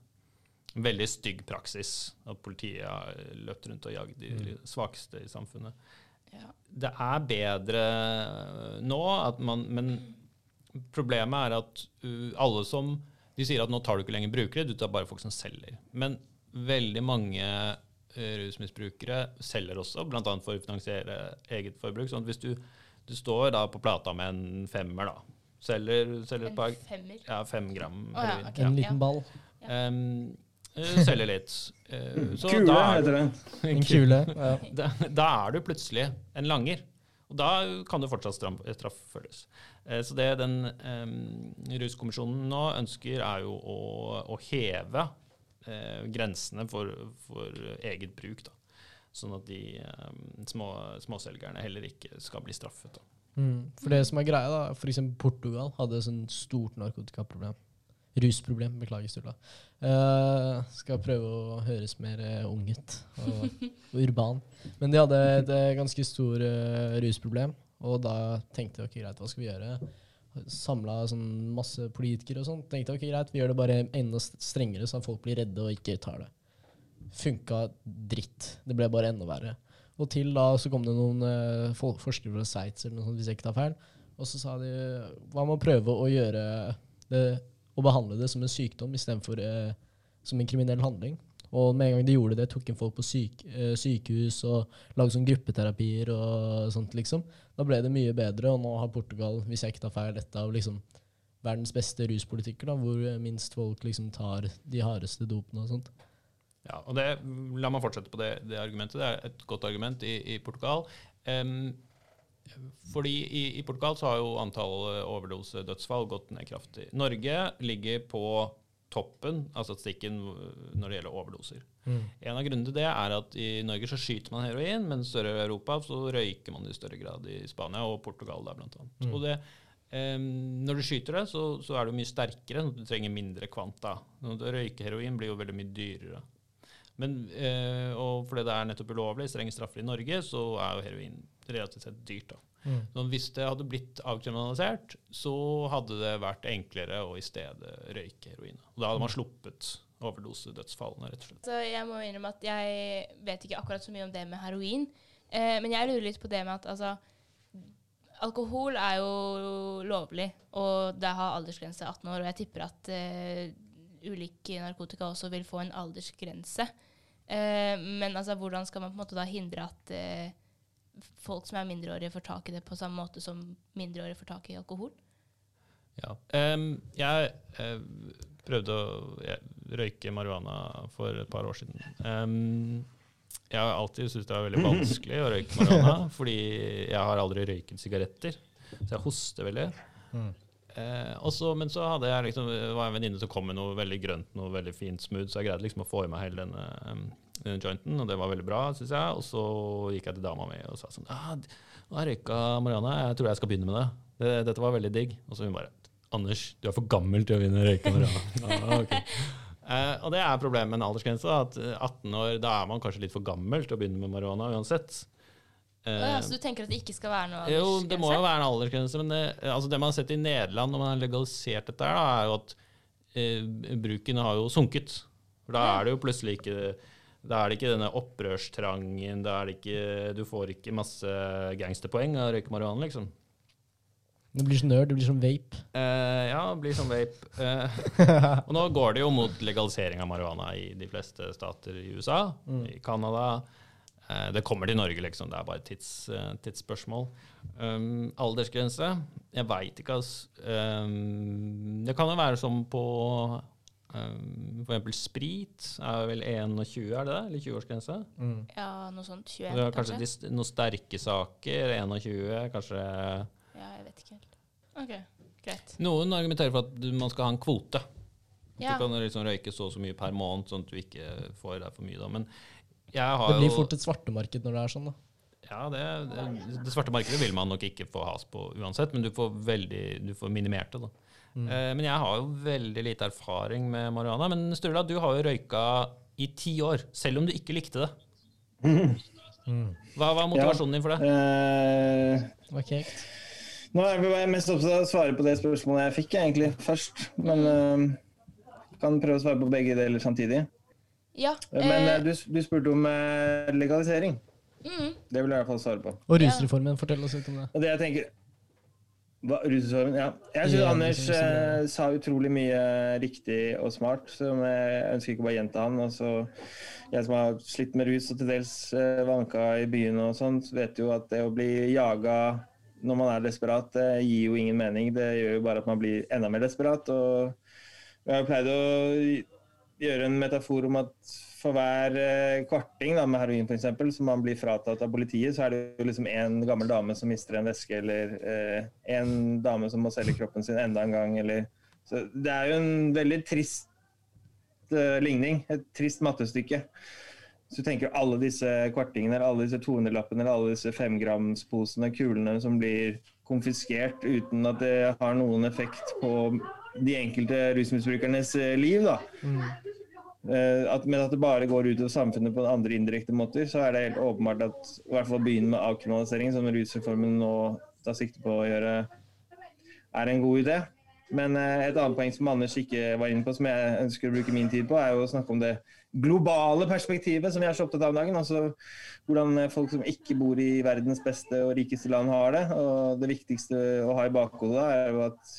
Veldig stygg praksis at politiet har løpt rundt og jaget de svakeste i samfunnet. Ja. Det er bedre nå, at man, men problemet er at uh, alle som De sier at nå tar du ikke lenger brukere, du tar bare folk som selger. Men veldig mange uh, rusmisbrukere selger også, bl.a. for å finansiere eget forbruk. sånn at hvis du, du står da på plata med en femmer, da, selger, selger et par femmer. ja, fem gram oh, ja, okay. ok. En liten ball. Um, uh, selger litt. Uh, så Kule da er, heter det. En kule. Ja. da, da er du plutselig en langer. Og da kan det fortsatt stram- Eh, Så det den um, ruskommisjonen nå ønsker, er jo å, å heve eh, grensene for, for eget bruk. Da. Sånn at de um, små, småselgerne heller ikke skal bli straffet. Da. Mm. For det som er greia, da, eksempel Portugal hadde et sånt stort narkotikaproblem. Rusproblem, beklager Sturla. Uh, skal prøve å høres mer uh, ung ut og, og urban. Men de hadde et eh, ganske stor uh, rusproblem, og da tenkte jeg ok, greit, hva skal vi gjøre? Samla sånn masse politikere og sånn. Tenkte ok, greit, vi gjør det bare enda strengere, så folk blir redde og ikke tar det. Funka dritt. Det ble bare enda verre. Og til da så kom det noen uh, forskere fra Sveits, hvis jeg ikke tar feil, og så sa de hva med å prøve å gjøre det å behandle det som en sykdom istedenfor eh, som en kriminell handling. Og med en gang de gjorde det, tok en folk på syk, eh, sykehus og lagde sånn gruppeterapier og sånt, liksom. Da ble det mye bedre, og nå har Portugal, hvis jeg ikke tar feil, et av liksom verdens beste ruspolitikker, da, hvor eh, minst folk liksom tar de hardeste dopene og sånt. Ja, og det, La meg fortsette på det, det argumentet. Det er et godt argument i, i Portugal. Em, fordi i, i Portugal så har jo antall overdosedødsfall gått ned kraftig. Norge ligger på toppen av statistikken når det gjelder overdoser. En av grunnene til det er at i Norge så skyter man heroin, men i større Europa så røyker man i større grad i Spania og Portugal der blant annet. Og det, Um, når du skyter det, så, så er det mye sterkere, sånn du trenger mindre kvanta. Når du røyker heroin blir jo veldig mye dyrere. Men, uh, og fordi det er nettopp ulovlig, strenge straffer i Norge, så er jo heroin relativt sett dyrt. da. Så hvis det hadde blitt avkriminalisert, så hadde det vært enklere å i stedet røyke heroin. Og da hadde man sluppet overdosedødsfallene, rett og slett. Så jeg må innrømme at jeg vet ikke akkurat så mye om det med heroin. Eh, men jeg lurer litt på det med at altså Alkohol er jo lovlig, og det har aldersgrense 18 år. Og jeg tipper at eh, ulike narkotika også vil få en aldersgrense. Eh, men altså, hvordan skal man på en måte da hindre at eh, folk som er mindreårige, får tak i det på samme måte som mindreårige får tak i alkohol? Ja. Um, jeg eh, prøvde å jeg, røyke marihuana for et par år siden. Um, jeg har alltid syntes det var veldig vanskelig å røyke marihuana, fordi jeg har aldri røyket sigaretter, så jeg hoster veldig. Eh, også, men så hadde jeg liksom, var jeg en venninne som kom med noe veldig grønt, noe veldig fint smooth, så jeg greide liksom å få i meg hele denne, um, jointen, og det var veldig bra, synes jeg. Og så gikk jeg til dama mi og sa sånn ah, nå røyka marihuana, jeg tror jeg skal begynne med det. det. Dette var veldig digg. Og så hun bare Anders, du er for gammel til å begynne å røyke ah, okay. Eh, og det er problemet med en aldersgrense. At eh, 18 år, da er man kanskje litt for gammel til å begynne med marihuana uansett. Eh, ja, så du tenker at det ikke skal være noe aldersgrense? jo, det må jo være en aldersgrense, men det, altså det man har sett i Nederland når man har legalisert dette, her, da, er jo at eh, bruken har jo sunket. For da er det jo plutselig ikke da er det ikke denne opprørstrangen, da er det ikke, du får ikke masse gangsterpoeng av å røyke marihuana, liksom. Det blir som nerd, det blir som vape. Eh, ja, blir som vape. Eh, og nå går det jo mot legalisering av marihuana i de fleste stater i USA, i Canada. Eh, det kommer til Norge, liksom. Det er bare et tids, tidsspørsmål. Um, aldersgrense? Jeg veit ikke, altså. Um, det kan jo være som på um, for eksempel sprit. Er vel 21, er det det? Eller 20-årsgrense? Ja, noe sånt. 21, er kanskje kanskje? de, noen sterke saker. 21, kanskje Ja, jeg vet ikke helt. OK, greit. Noen argumenterer for at man skal ha en kvote. Ja. Du kan liksom røyke så og så mye per måned, sånn at du ikke får deg for mye. Da. Men jeg har Det blir jo fort et svartemarked når det er sånn, da. ja, det, det, det svarte markedet vil man nok ikke få has på uansett, men du får, veldig, du får minimert det. da. Eh, men jeg har jo veldig lite erfaring med marihuana. Men Sturla, du har jo røyka i ti år, selv om du ikke likte det. Hva var motivasjonen din for det? Uh, Det var kekt. nå er jeg mest opptatt av å svare på det spørsmålet jeg fikk, egentlig, først. Men uh, kan prøve å svare på begge deler samtidig. Ja. Men eh, du, du spurte om legalisering. mm, Det vil jeg i hvert fall svare på. Og rusreformen, fortell oss litt om det. Og det jeg tenker hva, ja. Jeg syns Anders eh, sa utrolig mye riktig og smart, som jeg ønsker ikke bare å gjenta han. Altså, jeg som har slitt med rus og til dels eh, vanka i byen og sånn, vet jo at det å bli jaga når man er desperat, det gir jo ingen mening. Det gjør jo bare at man blir enda mer desperat. Og jeg har pleid å gjøre en metafor om at for hver eh, kvarting da, med heroin for eksempel, som man blir fratatt av politiet, så er det jo liksom en gammel dame som mister en veske, eller eh, en dame som må selge kroppen sin enda en gang, eller Så det er jo en veldig trist eh, ligning. Et trist mattestykke. Så du tenker alle disse kvartingene, alle disse 200-lappene, eller alle disse femgramsposene, kulene som blir konfiskert uten at det har noen effekt på de enkelte rusmisbrukernes eh, liv, da. Eh, At, men at det bare går ut over samfunnet på andre indirekte måter, så er det helt åpenbart at i hvert fall begynne med avkriminalisering, som rusreformen nå tar sikte på å gjøre, er en god idé. Men eh, et annet poeng som Anders ikke var inne på, som jeg ønsker å bruke min tid på, er jo å snakke om det globale perspektivet som vi er så opptatt av om dagen. Altså hvordan eh, folk som ikke bor i verdens beste og rikeste land, har det. Og det viktigste å ha i bakhodet da, er jo at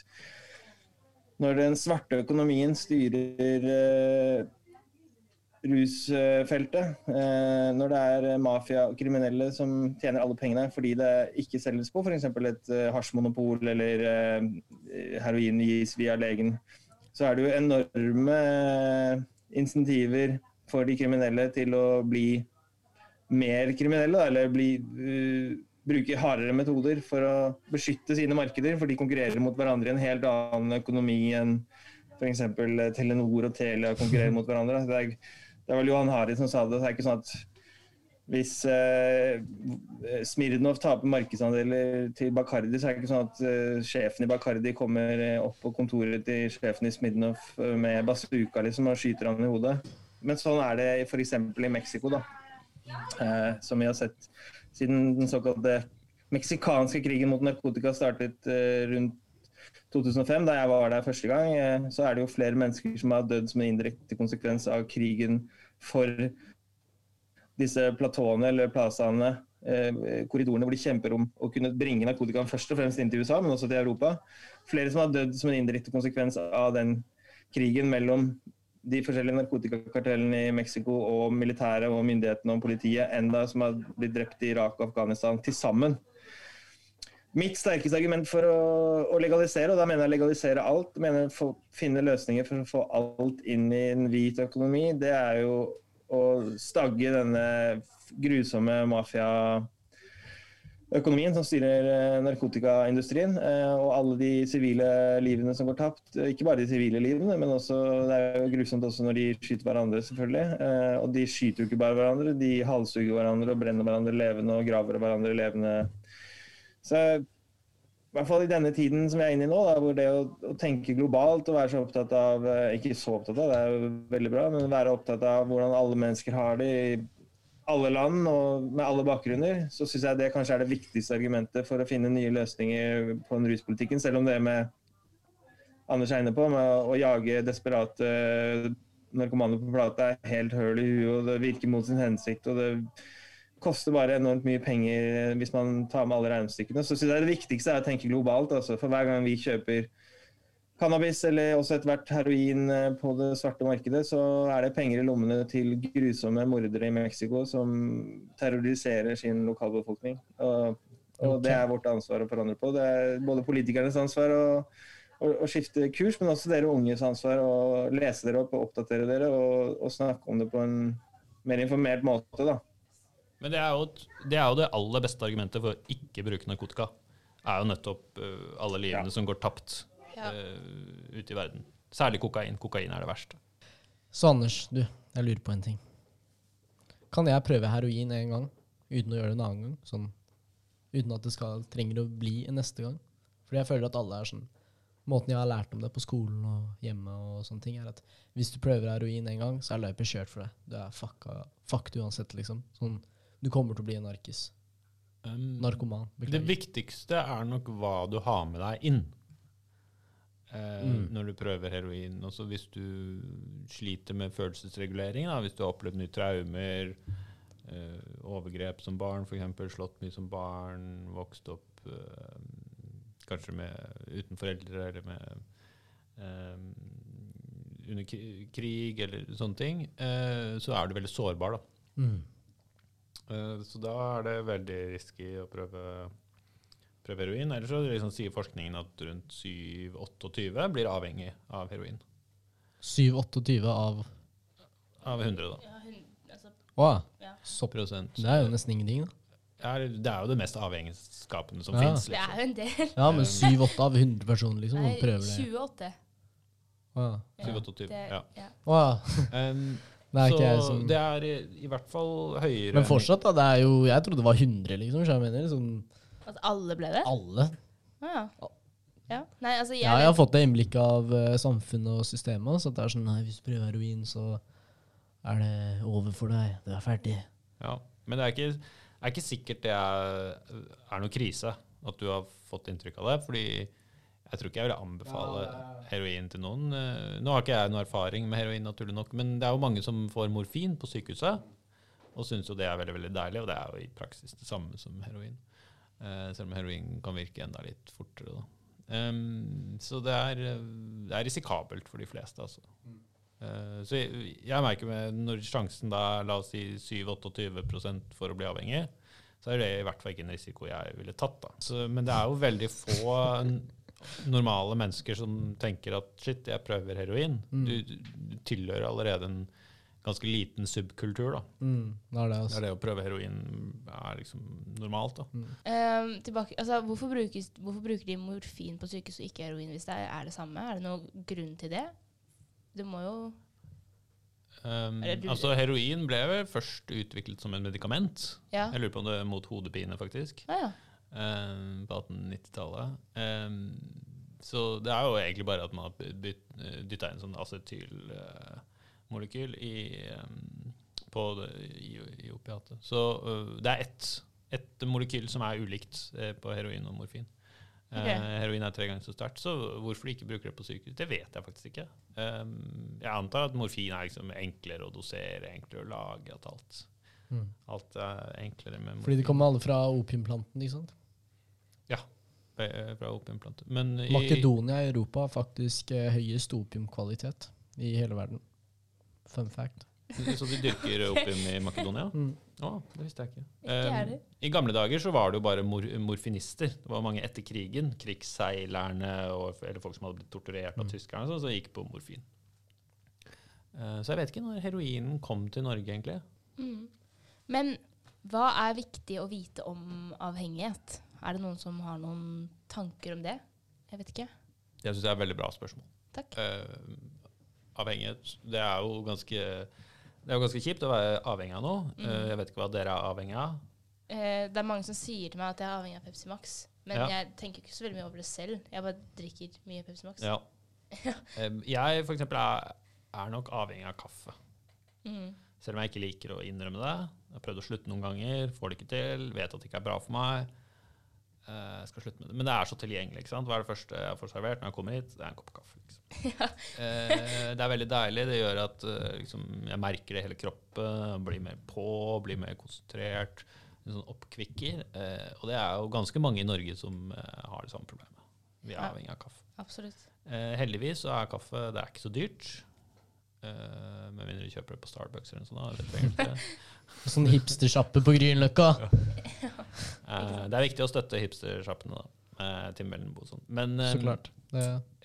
når den svarte økonomien styrer eh, rusfeltet, eh, når det er mafia og kriminelle som tjener alle pengene fordi det ikke selges på f.eks. et eh, hasjmonopol eller eh, heroin gis via legen, så er det jo enorme insentiver for de kriminelle til å bli mer kriminelle, eller bli, uh, bruke hardere metoder for å beskytte sine markeder, for de konkurrerer mot hverandre i en helt annen økonomi enn f.eks. Telenor og Telia konkurrerer mot hverandre. Det er, det er vel Johan Hari som sa det. Det er ikke sånn at hvis eh, Smirnov taper markedsandeler til Bacardi, så er det ikke sånn at eh, sjefen i Bacardi kommer eh, opp på kontoret til sjefen i Smirnov eh, med bazooka liksom, og skyter han i hodet. Men sånn er det f.eks. i Mexico, da. Eh, som vi har sett siden den såkalte meksikanske krigen mot narkotika startet eh, rundt 2005, da jeg var der første gang, eh, så er det jo flere mennesker som har dødd som en indirekte konsekvens av krigen for disse platåene eller plazaene, eh, korridorene hvor de kjemper om å kunne bringe narkotikaen først og fremst inn til USA, men også til Europa. Flere som har dødd som en indirekte konsekvens av den krigen mellom de forskjellige narkotikakartellene i Mexico og militæret og myndighetene og politiet, enda som har blitt drept i Irak og Afghanistan til sammen. Mitt sterkeste argument for å, å, legalisere, og da mener jeg legalisere alt, mener jeg finne løsninger for å få alt inn i en hvit økonomi, det er jo å stagge denne grusomme mafiaøkonomien som styrer eh, narkotikaindustrien, eh, og alle de sivile livene som går tapt. Eh, ikke bare de sivile livene, men også, det er jo grusomt også når de skyter hverandre, selvfølgelig. Og de skyter jo ikke bare hverandre, de halshugger hverandre og brenner hverandre levende og graver hverandre levende. Så i hvert fall i denne tiden som vi er inne i nå, da, hvor det å, å, tenke globalt og være så opptatt av eh, Ikke så opptatt av, det er jo veldig bra, men være opptatt av hvordan alle mennesker har det i alle land og med alle bakgrunner, så syns jeg det kanskje er det viktigste argumentet for å finne nye løsninger på den ruspolitikken. Selv om det med Anders er inne på, med å jage desperate narkomane på plata er helt høl i huet, og det virker mot sin hensikt. og det koster bare enormt mye penger hvis man tar med alle regnestykkene. Så synes jeg det viktigste er å tenke globalt. Altså. For hver gang vi kjøper cannabis eller også etter hvert heroin eh, på det svarte markedet, så er det penger i lommene til grusomme mordere i Mexico som terroriserer sin lokalbefolkning. Og, og okay. det er vårt ansvar å forandre på. Det er både politikernes ansvar å, å skifte kurs, men også dere unges ansvar å lese dere opp og oppdatere dere og, og snakke om det på en mer informert måte. da. Men det er, jo, det er, jo, det aller beste argumentet for å ikke bruke narkotika. er jo nettopp uh, alle livene ja. som går tapt uh, ute i verden. Særlig kokain. Kokain er det verste. Så Anders, du, jeg lurer på en ting. Kan jeg prøve heroin en gang uten å gjøre det en annen gang? Sånn, uten at det skal, trenger å bli en neste gang? Fordi jeg føler at alle er sånn Måten jeg har lært om det på skolen og hjemme, og sånne ting, er at hvis du prøver heroin en gang, så er løypa kjørt for deg. Du er fucka, fucked uansett, liksom. Sånn, du kommer til å bli en narkis. Um, Narkoman. Beklager. Det viktigste er nok hva du har med deg inn eh, mm. når du prøver heroin. Også hvis du sliter med følelsesregulering, da, hvis du har opplevd nye traumer, eh, overgrep som barn, f.eks. slått mye som barn, vokst opp eh, kanskje med, uten foreldre eller med eh, under krig eller sånne ting, eh, så er du veldig sårbar. da. Mm. Eh, så da er det veldig risky å prøve, prøve heroin. Ellers så liksom sier forskningen at rundt 7-28 blir avhengig av heroin. 7-28 av Av 100, da. Ja, altså, wow. ja. Så prosent. Det er jo nesten ingenting, da. Er, det er jo det mest avhengighetsskapende som ja. fins. Liksom. Det er jo en del. Ja, men 7-8 av 100 personer liksom, Nei, prøver det. 28. Wow. 7-28, ja. ja. Wow. um, det er, så som... det er i, i, hvert fall høyere Men fortsatt, da. Det er jo, jeg trodde det var 100, liksom. Så Jeg mener, sånn, At alle ble det? Alle. Ah, ja. Ja. Nei, altså, jeg, ja, jeg har fått det innblikket av uh, samfunnet og systemet. Så det er sånn nei, hvis du prøver heroin, så er det over for deg. Du er ferdig. Ja, Men det er ikke, er ikke sikkert det er, er noe krise at du har fått inntrykk av det. fordi jeg tror ikke jeg vil anbefale heroin til noen. Eh, nå har ikke jeg noe erfaring med heroin, naturlig nok, men det er jo mange som får morfin på sykehuset og syns jo det er veldig veldig deilig, og det er jo i praksis det samme som heroin. Uh, selv om heroin kan virke enda litt fortere. da. Så det er, det er, risikabelt for de fleste, altså. Uh, så jeg, jeg, merker med når sjansen da er la oss si 7-28 for å bli avhengig, så er det i hvert fall ikke en risiko jeg ville tatt. da. Så, men det er jo veldig få normale mennesker som tenker at shit, jeg prøver heroin. Mm. Du, du, tilhører allerede en ganske liten subkultur. da. Mm, det, er det, altså. det, er det å prøve heroin er liksom normalt. da. Mm. Um, tilbake, altså, hvorfor, brukes, hvorfor, bruker de morfin på sykehus og ikke heroin hvis det er, er, det samme? Er det noen grunn til det? Det må jo Um, altså, heroin ble vel først utviklet som en medikament. Ja. Jeg lurer på om det er mot hodepine, faktisk. Ah, ja. Um, på 1890-tallet. Um, så det er jo egentlig bare at man har dytta inn sånn acetylmolekyl i, um, på det, i, i opiatet. Så uh, det er ett et molekyl som er ulikt eh, på heroin og morfin. Eh, Ok. heroin er tre ganger så sterkt, så hvorfor de ikke bruker det på sykehus, det vet jeg faktisk ikke. Um, jeg antar at morfin er liksom enklere å dosere, enklere å lage, at alt, Mm. alt er enklere med morfin. Fordi det kommer alle fra opiumplanten, ikke sant? Eh, fra opiumplanter. Men i, Makedonia i Europa har faktisk eh, høyest opiumkvalitet i hele verden. Fun fact. Så de dyrker opium i Makedonia? Mm. Å, det visste jeg ikke. Ikke Um. I gamle dager så var det jo bare mor morfinister. Det var mange etter krigen, krigsseilerne og, eller folk som hadde blitt torturert av Mm. tyskerne, så, så gikk på morfin. Eh, så jeg vet ikke når heroinen kom til Norge, egentlig. Mm. Men hva er viktig å vite om avhengighet? Er det noen som har noen tanker om det? Jeg vet ikke. Jeg syns det er et veldig bra spørsmål. Takk. Uh, avhengighet Det er jo ganske det er jo ganske kjipt å være avhengig av noe. Mm. Eh, jeg vet ikke hva dere er avhengig av. Eh, det er mange som sier til meg at jeg er avhengig av Pepsi Max. Men Ja. jeg tenker ikke så veldig mye over det selv. Jeg bare drikker mye Pepsi Max. Ja. Jeg for eksempel er, er nok avhengig av kaffe. Mm. Selv om jeg ikke liker å innrømme det. Jeg har prøvd å slutte noen ganger, får det ikke til, vet at det ikke er bra for meg. Eh, Jeg skal slutte med det. Men det er så tilgjengelig. ikke sant? Hva er det første jeg får servert når jeg kommer hit? Det er en kopp kaffe. liksom. Eh, det er veldig deilig. Det gjør at eh, liksom, jeg merker det i hele kroppen. Blir mer på, blir mer konsentrert. En sånn oppkvikker. Eh, og det er jo ganske mange i Norge som eh, har det samme problemet. Vi er Ja. avhengig av kaffe. Absolutt. Eh, heldigvis så er kaffe det er ikke så dyrt. Eh, med mindre du kjøper det på Starbucks eller noe sånt. da. Sånn hipstersjappe på Grünerløkka. Eh, det er viktig å støtte hipstersjappene, da. Eh, Tim Bellenbo og sånn. Men, eh, Så klart. Det,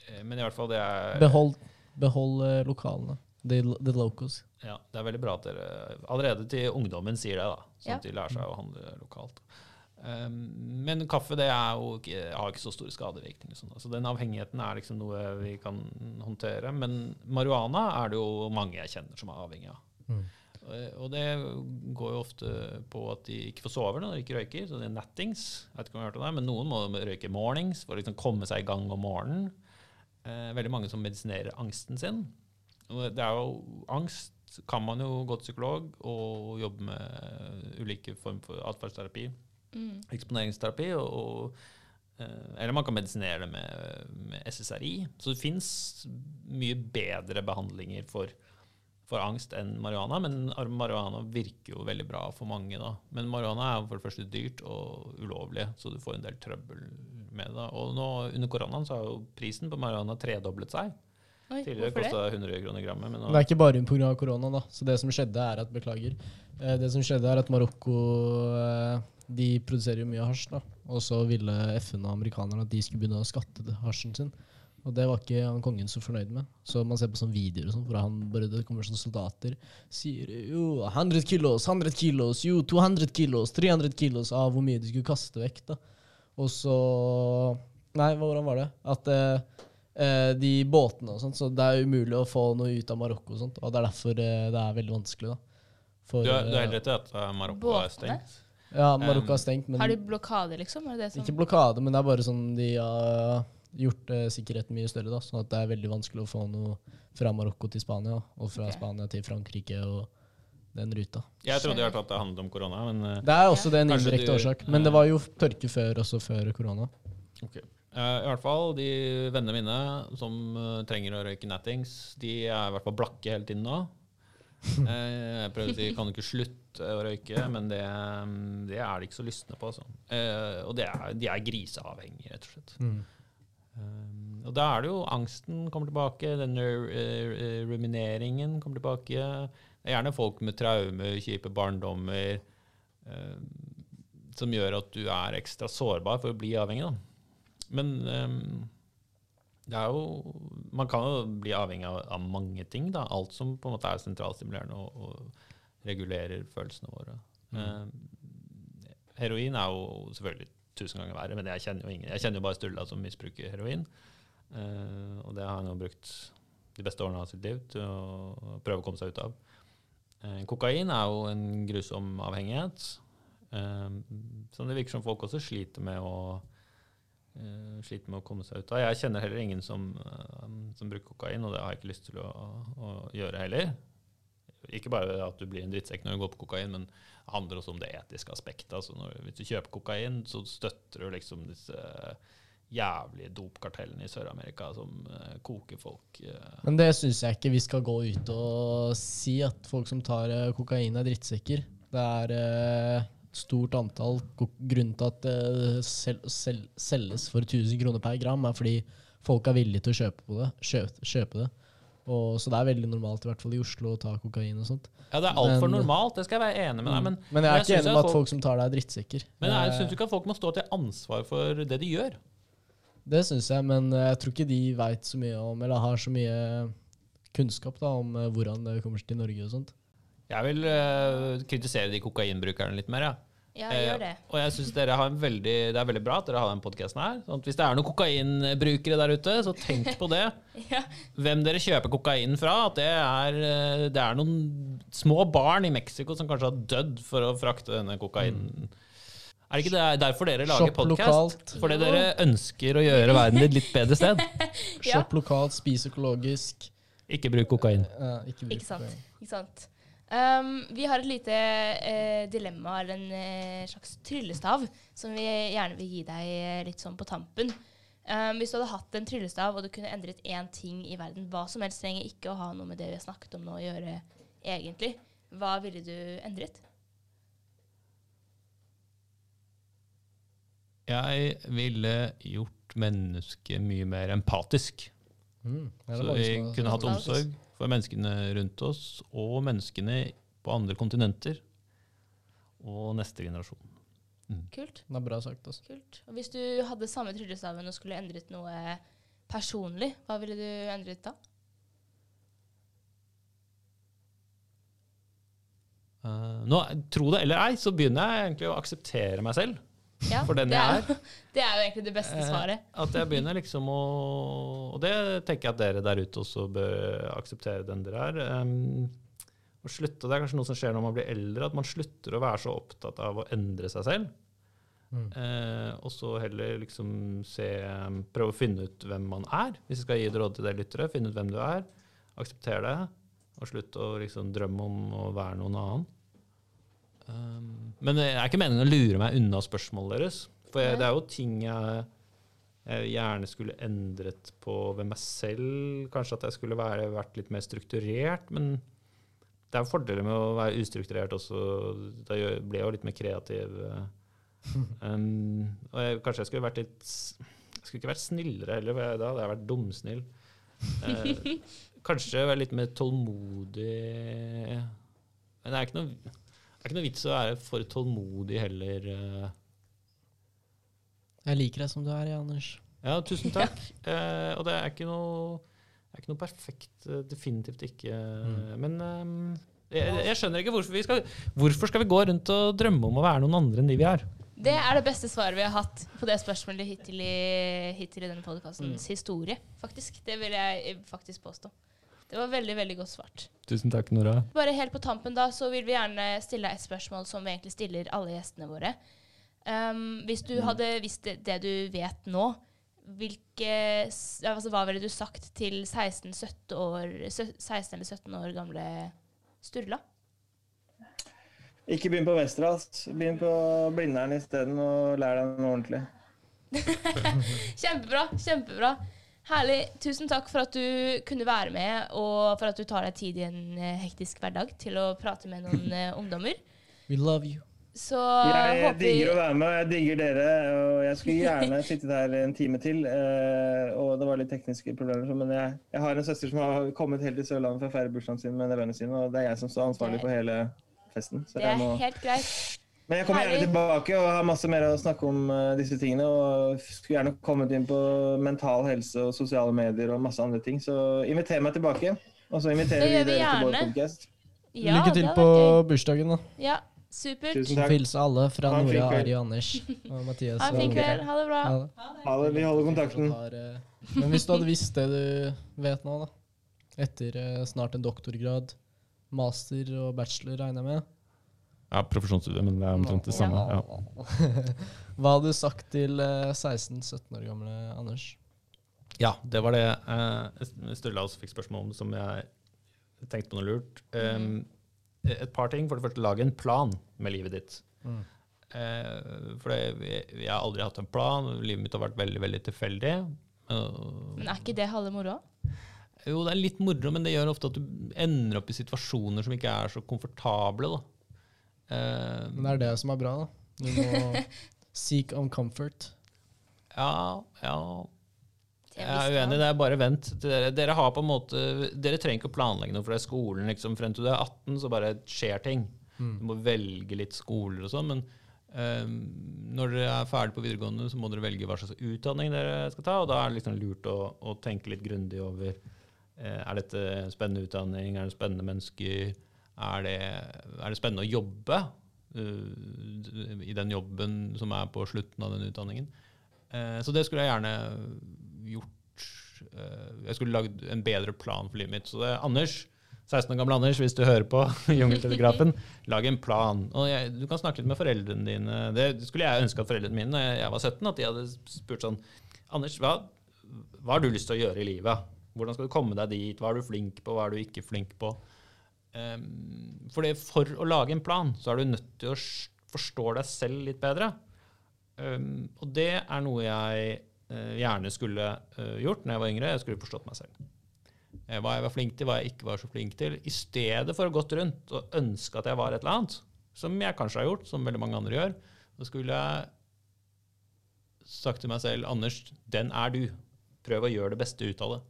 eh, men i hvert fall, det er behold behold eh, lokalene. The, the locals. Ja, det er veldig bra at dere allerede til ungdommen sier det, da, sånn Ja. at de lærer seg å handle lokalt. Um, men kaffe det er jo ikke, har ikke så store skadevirkninger. Sånn. Så den avhengigheten er liksom noe vi kan håndtere. Men marihuana er det jo mange jeg kjenner som er avhengig av. Mm. Eh, Og det går jo ofte på at de ikke får sove når de ikke røyker. Så det er nattings. Jeg vet ikke om jeg har hørt om det, men noen må røyke mornings for å liksom komme seg i gang om morgenen. Eh, veldig mange som medisinerer angsten sin. Og det er jo angst kan man jo gå til psykolog og jobbe med ulike former for atferdsterapi, Mm. eksponeringsterapi, og, og, eh, eller man kan medisinere det med, med SSRI. Så det fins mye bedre behandlinger for, for angst enn marihuana, men marihuana virker jo veldig bra for mange. da. Men marihuana er for det første dyrt og ulovlig, så du får en del trøbbel med det. Og nå under koronaen så har jo prisen på marihuana tredoblet seg. Oi, Tidligere kosta 100 kroner grammet, men nå Det er ikke bare pga. korona. da. Så det som skjedde er at, Beklager. Eh, Det som skjedde er at Marokko eh, de produserer jo mye hasj. da. Og så ville FN og amerikanerne at de skulle begynne å skatte det hasjen sin. Og det var ikke han kongen så fornøyd med. Så man ser på sånne videoer og sånn, hvor han bare, det kommer sånne soldater sier jo 100 kilos, 100 kilos, jo 200 kilos, 300 kilos av hvor mye de skulle kaste vekk. da. Og så Nei, hvordan var det? At eh, eh, de båtene og sånt, så det er umulig å få noe ut av Marokko og sånt. Og det er derfor eh, det er veldig vanskelig, da. For, Du har, du har eh, helt rett i at Marokko Marokko er stengt. Ja, Marokko har stengt, men Har de blokade, liksom? Er det det ikke blokade, men det er bare sånn de har gjort eh, sikkerheten mye større, da. Sånn at det er veldig vanskelig å få noe fra Marokko til Spania, og fra okay. Spania til Frankrike og den ruta. Jeg trodde i hvert fall at det handlet om korona, men eh, Det er også det en indirekte årsak. Men det var jo tørke før, også før korona. ok. Uh, I hvert fall de vennene mine som uh, trenger å røyke nattings, de er i hvert fall blakke hele tiden nå. Eh, jeg prøver å si kan du ikke slutte å røyke, men det, det er de ikke så lystne på. Altså. Eh, og det er, de er griseavhengige, rett og slett. Mm. og da er det jo angsten kommer tilbake, denne rumineringen kommer tilbake. Det er gjerne folk med traumer, kjipe barndommer, eh, som gjør at du er ekstra sårbar for å bli avhengig. Da. Men jo Man kan jo bli avhengig av, av mange ting. Da. Alt som på en måte er sentralstimulerende og, og regulerer følelsene våre. Um, heroin er jo selvfølgelig tusen ganger verre, men jeg kjenner jo ingen. Jeg kjenner jo bare Sturla som misbruker heroin. Eh, og det har han jo brukt de beste årene av sitt liv til å prøve å komme seg ut av. Eh, kokain er jo en grusom avhengighet. Eh, som det virker som folk også sliter med å eh, sliter med å komme seg ut av. Jeg kjenner heller ingen som, uh, som bruker kokain, og det har jeg ikke lyst til å, å gjøre heller. Ikke bare at du blir en drittsekk når du går på kokain, men det handler også om det etiske aspektet. Altså når, hvis du kjøper kokain, så støtter du liksom disse jævlige dopkartellene i Sør-Amerika som uh, koker folk. Uh. Men det syns jeg ikke vi skal gå ut og si, at folk som tar uh, kokain, er drittsekker. Det er stort antall. Grunnen til at det sel sel selges for 1000 kroner per gram, er fordi folk er villige til å kjøpe, på det, kjøpe, kjøpe det. Og, så det er veldig normalt, i hvert fall i Oslo, å ta kokain og sånt. Ja, det er altfor Men- normalt, det skal jeg være enig med deg men, Men jeg er jeg ikke enig med at folk- folk som tar det, er drittsekker. men jeg jeg syns ikke at folk må stå til ansvar for det de gjør. Det syns jeg, men eh, jeg tror ikke de veit så mye om, eller har så mye kunnskap da, om eh, hvordan det kommer til Norge og sånt. Jeg vil uh, kritisere de kokainbrukerne litt mer, ja. Ja, jeg gjør det. Og jeg synes dere har en veldig, det er veldig bra at dere har den podkasten her. Sånn at hvis det er noen kokainbrukere der ute, så tenk på det. Ja. Hvem dere kjøper kokain fra. At det er, eh, det er noen små barn i Mexico som kanskje har dødd for å frakte denne kokainen. Er det ikke det derfor dere lager podkast? lokalt. Fordi Jo. dere ønsker å gjøre verden til et litt bedre sted? Ja. Shop lokalt, spis økologisk. Ikke bruk kokain. eh, ikke bruk Ikke sant. kokain. Ikke sant? Um, vi har et lite eh, dilemma, eller en eh, slags tryllestav, som vi gjerne vil gi deg eh, litt sånn på tampen. Um, hvis du hadde hatt en tryllestav og du kunne endret én ting i verden, hva som helst trenger ikke å ha noe med det vi har snakket om nå å gjøre egentlig, hva ville du endret? Jeg ville gjort mennesket mye mer empatisk. Mm, det er Så vi kunne hatt omsorg for menneskene rundt oss og menneskene på andre kontinenter. Og neste generasjon. Kult. Det er bra sagt, altså. kult. Og hvis du hadde samme tryllestaven og skulle endret noe personlig, hva ville du endret da? Uh, nå, tro det eller ei, så begynner jeg egentlig å akseptere meg selv. Ja, For den det jeg er, det er jo egentlig det beste Eh, svaret. At jeg begynner liksom å Og det tenker jeg at dere der ute også bør akseptere den dere er. Um, å slutte, Det er kanskje noe som skjer når man blir eldre, at man slutter å være så opptatt av å endre seg selv. Mm. Uh, og så heller liksom se Prøve å finne ut hvem man er. Hvis jeg skal gi et råd til dere lyttere, finne ut hvem du er. akseptere det. Og slutt å liksom drømme om å være noen annen. Um, men det er ikke meningen å lure meg unna spørsmålet deres. For jeg, det er jo ting jeg, jeg gjerne skulle endret på ved meg selv. Kanskje at jeg skulle være, vært litt mer strukturert. Men det er jo fordeler med å være ustrukturert også. Da blir jeg jo litt mer kreativ. Um, og jeg, kanskje jeg skulle vært litt Jeg skulle ikke vært snillere heller, for da hadde jeg vært dumsnill. Uh, kanskje være litt mer tålmodig Men det er ikke noe, er ikke noe vits å være for tålmodig heller. eh. Jeg liker deg som du er, Anders. Ja, tusen takk. Eh, og det er ikke noe, det er ikke noe perfekt. eh, Definitivt ikke. Men um, jeg, jeg skjønner ikke hvorfor vi skal Hvorfor skal vi gå rundt og drømme om å være noen andre enn de vi er? Det er det beste svaret vi har hatt på det spørsmålet hittil i, hittil i denne podkastens historie. faktisk. Det vil jeg faktisk påstå. Det var veldig veldig godt svart. Tusen takk, Nora. Bare helt på tampen da, så vil vi gjerne stille deg et spørsmål som vi egentlig stiller alle gjestene våre. Um, hvis du hadde visst det, det du vet nå, hvilke, altså, hva ville du sagt til 16-17 år, 16 eller 17 år gamle Sturla? Ikke begynn på Westerdals. Begynn på Blindern isteden, og lær deg noe ordentlig. Kjempebra. kjempebra. Herlig. Tusen takk for at du kunne være med, og for at du tar deg tid i en eh, hektisk hverdag til å prate med noen eh, ungdommer. We love you. Så Jeg håper digger å være med, og jeg digger dere. Og jeg skulle gjerne sittet her en time til. eh, Og det var litt tekniske problemer, men jeg, jeg har en søster som har kommet helt til Sørlandet for å feire bursdagen sin med nevøene sine, og det er jeg som står ansvarlig for hele festen. Så Det jeg er må helt greit. Men jeg kommer gjerne tilbake og har masse mer å snakke om eh, disse tingene. Og skulle gjerne kommet inn på mental helse og sosiale medier og masse andre ting. Så inviter meg tilbake. Og så inviterer vi dere til vår podkast. Ja, Lykke til på bursdagen, da. Ja, supert. Tusen takk. Hilse alle fra Nora. Ari og Anders og Mathias. Ha en fin og- kveld. Ha det bra. Ha det. Ha det. Vi holder kontakten. Eh, Men hvis du hadde visst det du vet nå, da. Etter eh, snart en doktorgrad, master og bachelor, regner jeg med. Ja, profesjonsstudie, men det er omtrent det samme. Ja. Hva hadde du sagt til eh, 16-17 år gamle Anders? Ja, det var det eh, Sturla også fikk spørsmål om som jeg tenkte på noe lurt. Um, et par ting. For det første, lag en plan med livet ditt. Mm. Eh, for jeg, jeg har aldri hatt en plan. Livet mitt har vært veldig veldig tilfeldig. Uh, Men er ikke det halve moroa? jo, det er litt moro, men det gjør ofte at du ender opp i situasjoner som ikke er så komfortable. da. Eh, Men det er det som er bra, da. Du må seek on comfort. ja, ja, Jeg er uenig, det er bare vent. Dere, dere har på en måte Dere trenger ikke å planlegge noe for det er skolen. liksom, Frem til du er 18, så bare skjer ting. Du må velge litt skoler og sånn, men Um, når dere er ferdig på videregående, så må dere velge hva slags utdanning dere skal ta, og da er det liksom lurt å, å tenke litt grundig over eh, Er dette en spennende utdanning, er det spennende mennesker, er det, er det spennende å jobbe uh, i den jobben som er på slutten av den utdanningen. Uh, så det skulle jeg gjerne gjort. Uh, jeg skulle lagd en bedre plan for livet mitt. Så det er Anders, 16 år gamle Anders, hvis du hører på Jungeltelegrafen, lag en plan. Jeg, du kan snakke litt med foreldrene dine. Det skulle jeg ønske at foreldrene mine da jeg var 17, at de hadde spurt sånn Anders, hva, hva har du lyst til å gjøre i livet? Hvordan skal du komme deg dit? Hva er du flink på? Hva er du ikke flink på? Um, for, det, for å lage en plan, så er du nødt til å forstå deg selv litt bedre. Um, og det er noe jeg uh, gjerne skulle uh, gjort når jeg var yngre. Jeg skulle forstått meg selv. Uh, hva jeg var flink til, hva jeg ikke var så flink til. I stedet for å gått rundt og ønske at jeg var et eller annet, som jeg kanskje har gjort, som veldig mange andre gjør, så skulle jeg sagt til meg selv Anders, den er du. Prøv å gjøre det beste ut av det.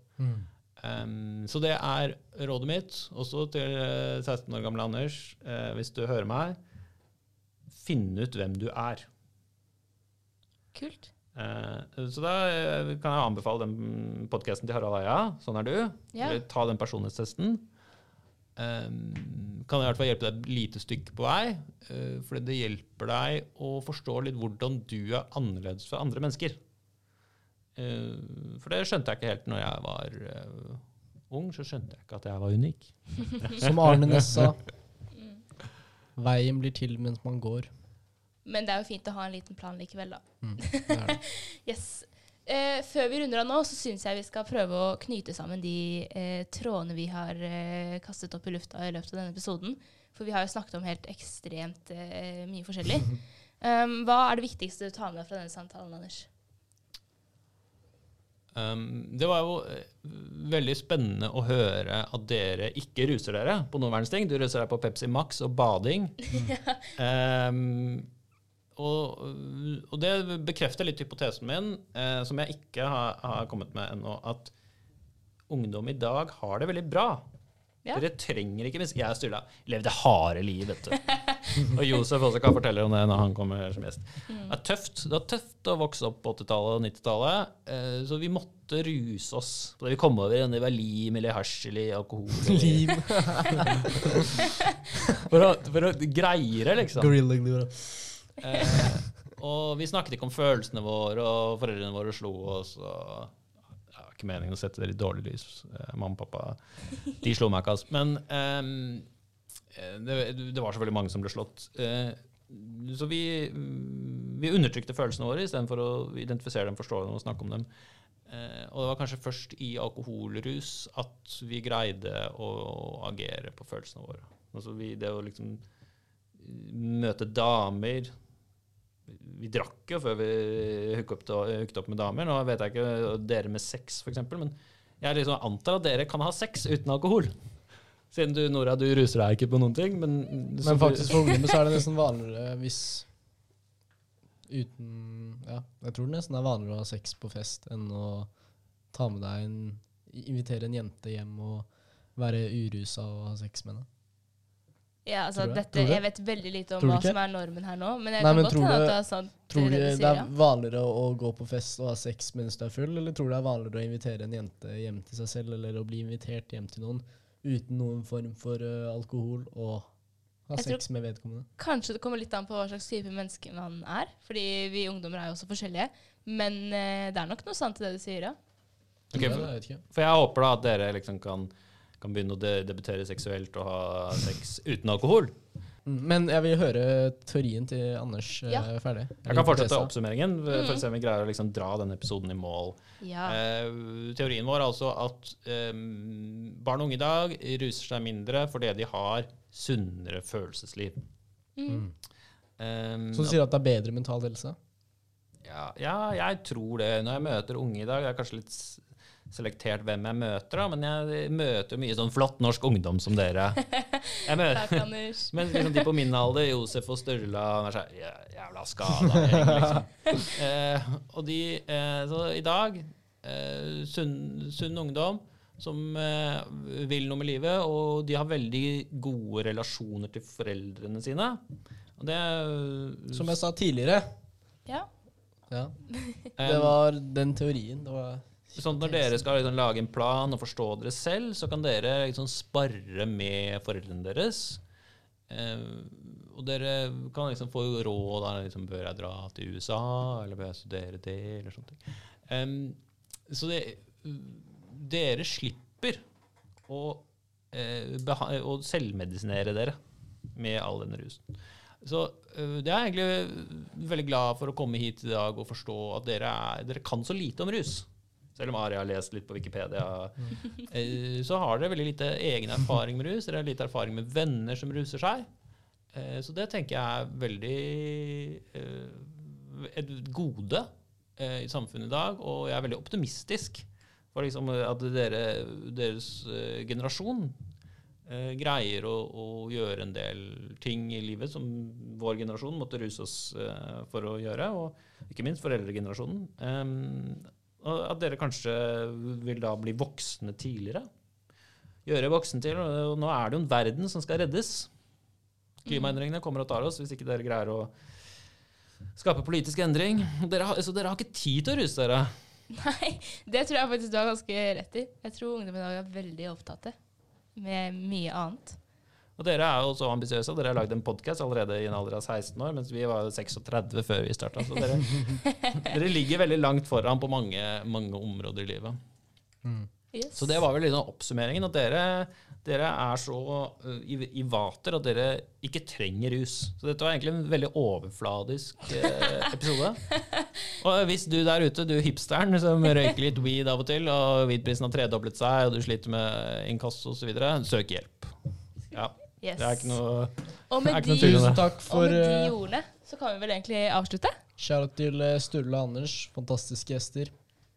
Um, så det er rådet mitt, også til eh, 16 år gamle Anders, uh, hvis du hører meg. Finn ut hvem du er. Kult. Uh, så da eh, kan jeg anbefale den podkasten til Harald Eia. Sånn er du. Ja. Eller Ta den personlighetstesten. Um, kan i hvert fall hjelpe deg et lite stykke på vei. Uh, for det hjelper deg å forstå litt hvordan du er annerledes fra andre mennesker. Eh, for det skjønte jeg ikke helt når jeg var eh, ung. Så skjønte jeg ikke at jeg var unik. Som Arne Næss sa. Veien blir til mens man går. Men det er jo fint å ha en liten plan likevel, da. Mm, det det. Yes. Eh, før vi runder av nå, så syns jeg vi skal prøve å knyte sammen de eh, trådene vi har eh, kastet opp i lufta i løpet av denne episoden. For vi har jo snakket om helt ekstremt eh, mye forskjellig. Um, hva er det viktigste du tar med deg fra denne samtalen, Anders? Um, det var jo eh, veldig spennende å høre at dere ikke ruser dere på noen verdens ting. Du ruser deg på Pepsi Max og bading. um, og, og det bekrefter litt hypotesen min, eh, som jeg ikke har, har kommet med ennå, at ungdom i dag har det veldig bra. Ja. Dere trenger ikke mis- Jeg og Sturla levde harde liv, vet du. og Josef også kan fortelle om det når han kommer som gjest. Det er tøft Det var tøft å vokse opp på 80-tallet og 90-tallet, eh, så vi måtte ruse oss på det vi kom over. Det var lim eller hasj eller alkohol. eller- Lim. For å, for å greie det, liksom. Gorilla glue. Eh, og vi snakket ikke om følelsene våre, og foreldrene våre slo oss. og ikke meningen å sette dere i dårlig lys. Eh, mamma og pappa de slo meg ikke, altså. Men eh, det, det var selvfølgelig mange som ble slått. Uh, så vi, vi undertrykte følelsene våre istedenfor å identifisere dem, forstå dem og snakke om dem. Uh, og det var kanskje først i alkoholrus at vi greide å, agere på følelsene våre. Altså vi, det å liksom møte damer Vi drakk jo før vi hooket opp, opp med damer. Nå vet jeg ikke dere med sex, f.eks., men jeg liksom antar at dere kan ha sex uten alkohol. Siden du, Nora, du ruser deg ikke på noen ting, men Men faktisk for ungdommer så er det nesten vanligere hvis uten Ja, jeg tror det nesten er vanligere å ha sex på fest enn å ta med deg en Invitere en jente hjem og være urusa og ha sex med henne. Ja, altså Tror du dette, Tror du? Jeg vet veldig lite om hva ikke? som er normen her nå, men jeg Nei, kan men godt tror hende du- at det er sant. Tror du det det er vanligere å gå på fest og ha sex mens du er full, eller tror du det er vanligere å invitere en jente hjem til seg selv, eller å bli invitert hjem til noen uten noen form for uh, alkohol og ha Jeg tror- sex med vedkommende? Kanskje det kommer litt an på hva slags type menneske man er. Fordi vi ungdommer er jo også forskjellige. Men uh, det er nok noe sant i det du sier, ja. Ok, for-. For jeg håper da at dere liksom kan, kan begynne å de debutere seksuelt og ha sex uten alkohol. Mm, Men jeg vil høre teorien til Anders eh, Ja. ferdig. Jeg kan fortsette oppsummeringen for å se om vi greier å liksom dra denne episoden i mål. Ja. Eh, teorien vår er altså at eh, barn og unge i dag ruser seg mindre fordi de har sunnere følelsesliv. Mm. Um, Så du sier at det er bedre mental helse? ja, ja, jeg tror det. Når jeg møter unge i dag, det er kanskje litt selektert hvem jeg møter, da, men jeg møter jo mye sånn flott norsk ungdom som dere. Jeg møter, Takk, Anders. Men liksom de på min alder, Josef og Sturla, er sånn jævla skada liksom. Eh, og de eh, Så i dag eh, sunn, sunn ungdom som eh, vil noe med livet, og de har veldig gode relasjoner til foreldrene sine. Og det Som jeg sa tidligere. Ja. Ja. Det var den teorien. Det var Sånn når dere skal liksom lage en plan og forstå dere selv, så kan dere liksom sparre med foreldrene deres. Eh, og dere kan liksom få råd av liksom, bør jeg dra til USA, eller bør jeg studere det, eller sånne. Em, så det, dere slipper å, eh, å selvmedisinere dere med all denne rusen. Så øh, det er jeg egentlig veldig glad for å komme hit i dag og forstå at dere, er, dere kan så lite om rus. Selv om Ari har lest litt på Wikipedia, eh, så har dere veldig lite egen erfaring med rus. Dere har lite erfaring med venner som ruser seg. Eh, så det tenker jeg er veldig eh, et gode i samfunnet i dag, og jeg er veldig optimistisk for liksom at dere, deres generasjon greier å, å gjøre en del ting i livet som vår generasjon måtte ruse oss for å gjøre, og ikke minst foreldregenerasjonen. At dere kanskje vil da bli voksne tidligere. Gjøre voksne til, og nå er det jo en verden som skal reddes. Klimaendringene kommer og tar oss hvis ikke dere greier å skape politisk endring. Dere har, så dere har ikke tid til å ruse dere. Nei, det tror jeg faktisk du har ganske rett i. Jeg tror ungdommen i dag er veldig opptatt med mye annet. Og dere er jo så ambisiøse. Dere har lagd en podkast allerede i en alder av 16 år, mens vi var jo 36 før vi starta. Så dere, dere ligger veldig langt foran på mange, mange områder i livet. Yes. Så det var vel liksom oppsummeringen. At dere, dere er så uh, i, i vater at dere ikke trenger rus. Så dette var egentlig en veldig overfladisk eh, episode. Og hvis du der ute, du hipsteren som røyker litt weed av og til, og weedprisen har tredoblet seg, og du sliter med inkasso osv., søk hjelp. Ja, yes. det er ikke noe Og med ikke de, tvil om Tusen det. takk og med de uh, ordene så kan vi vel egentlig avslutte. Shout til eh, Sturle og Anders. Fantastiske gjester.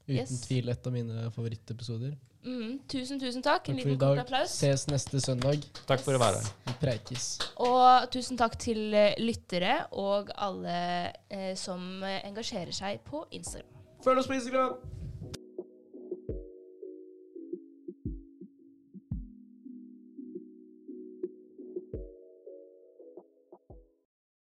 Uten Yes. tvil et av mine favorittepisoder. Mm, tusen, tusen takk. En Takk for liten kort applaus. Ses neste søndag. Takk for å være her. Vi preikes. Og tusen takk til eh, lyttere og alle eh, som eh, engasjerer seg på Instagram. Følg oss på Instagram!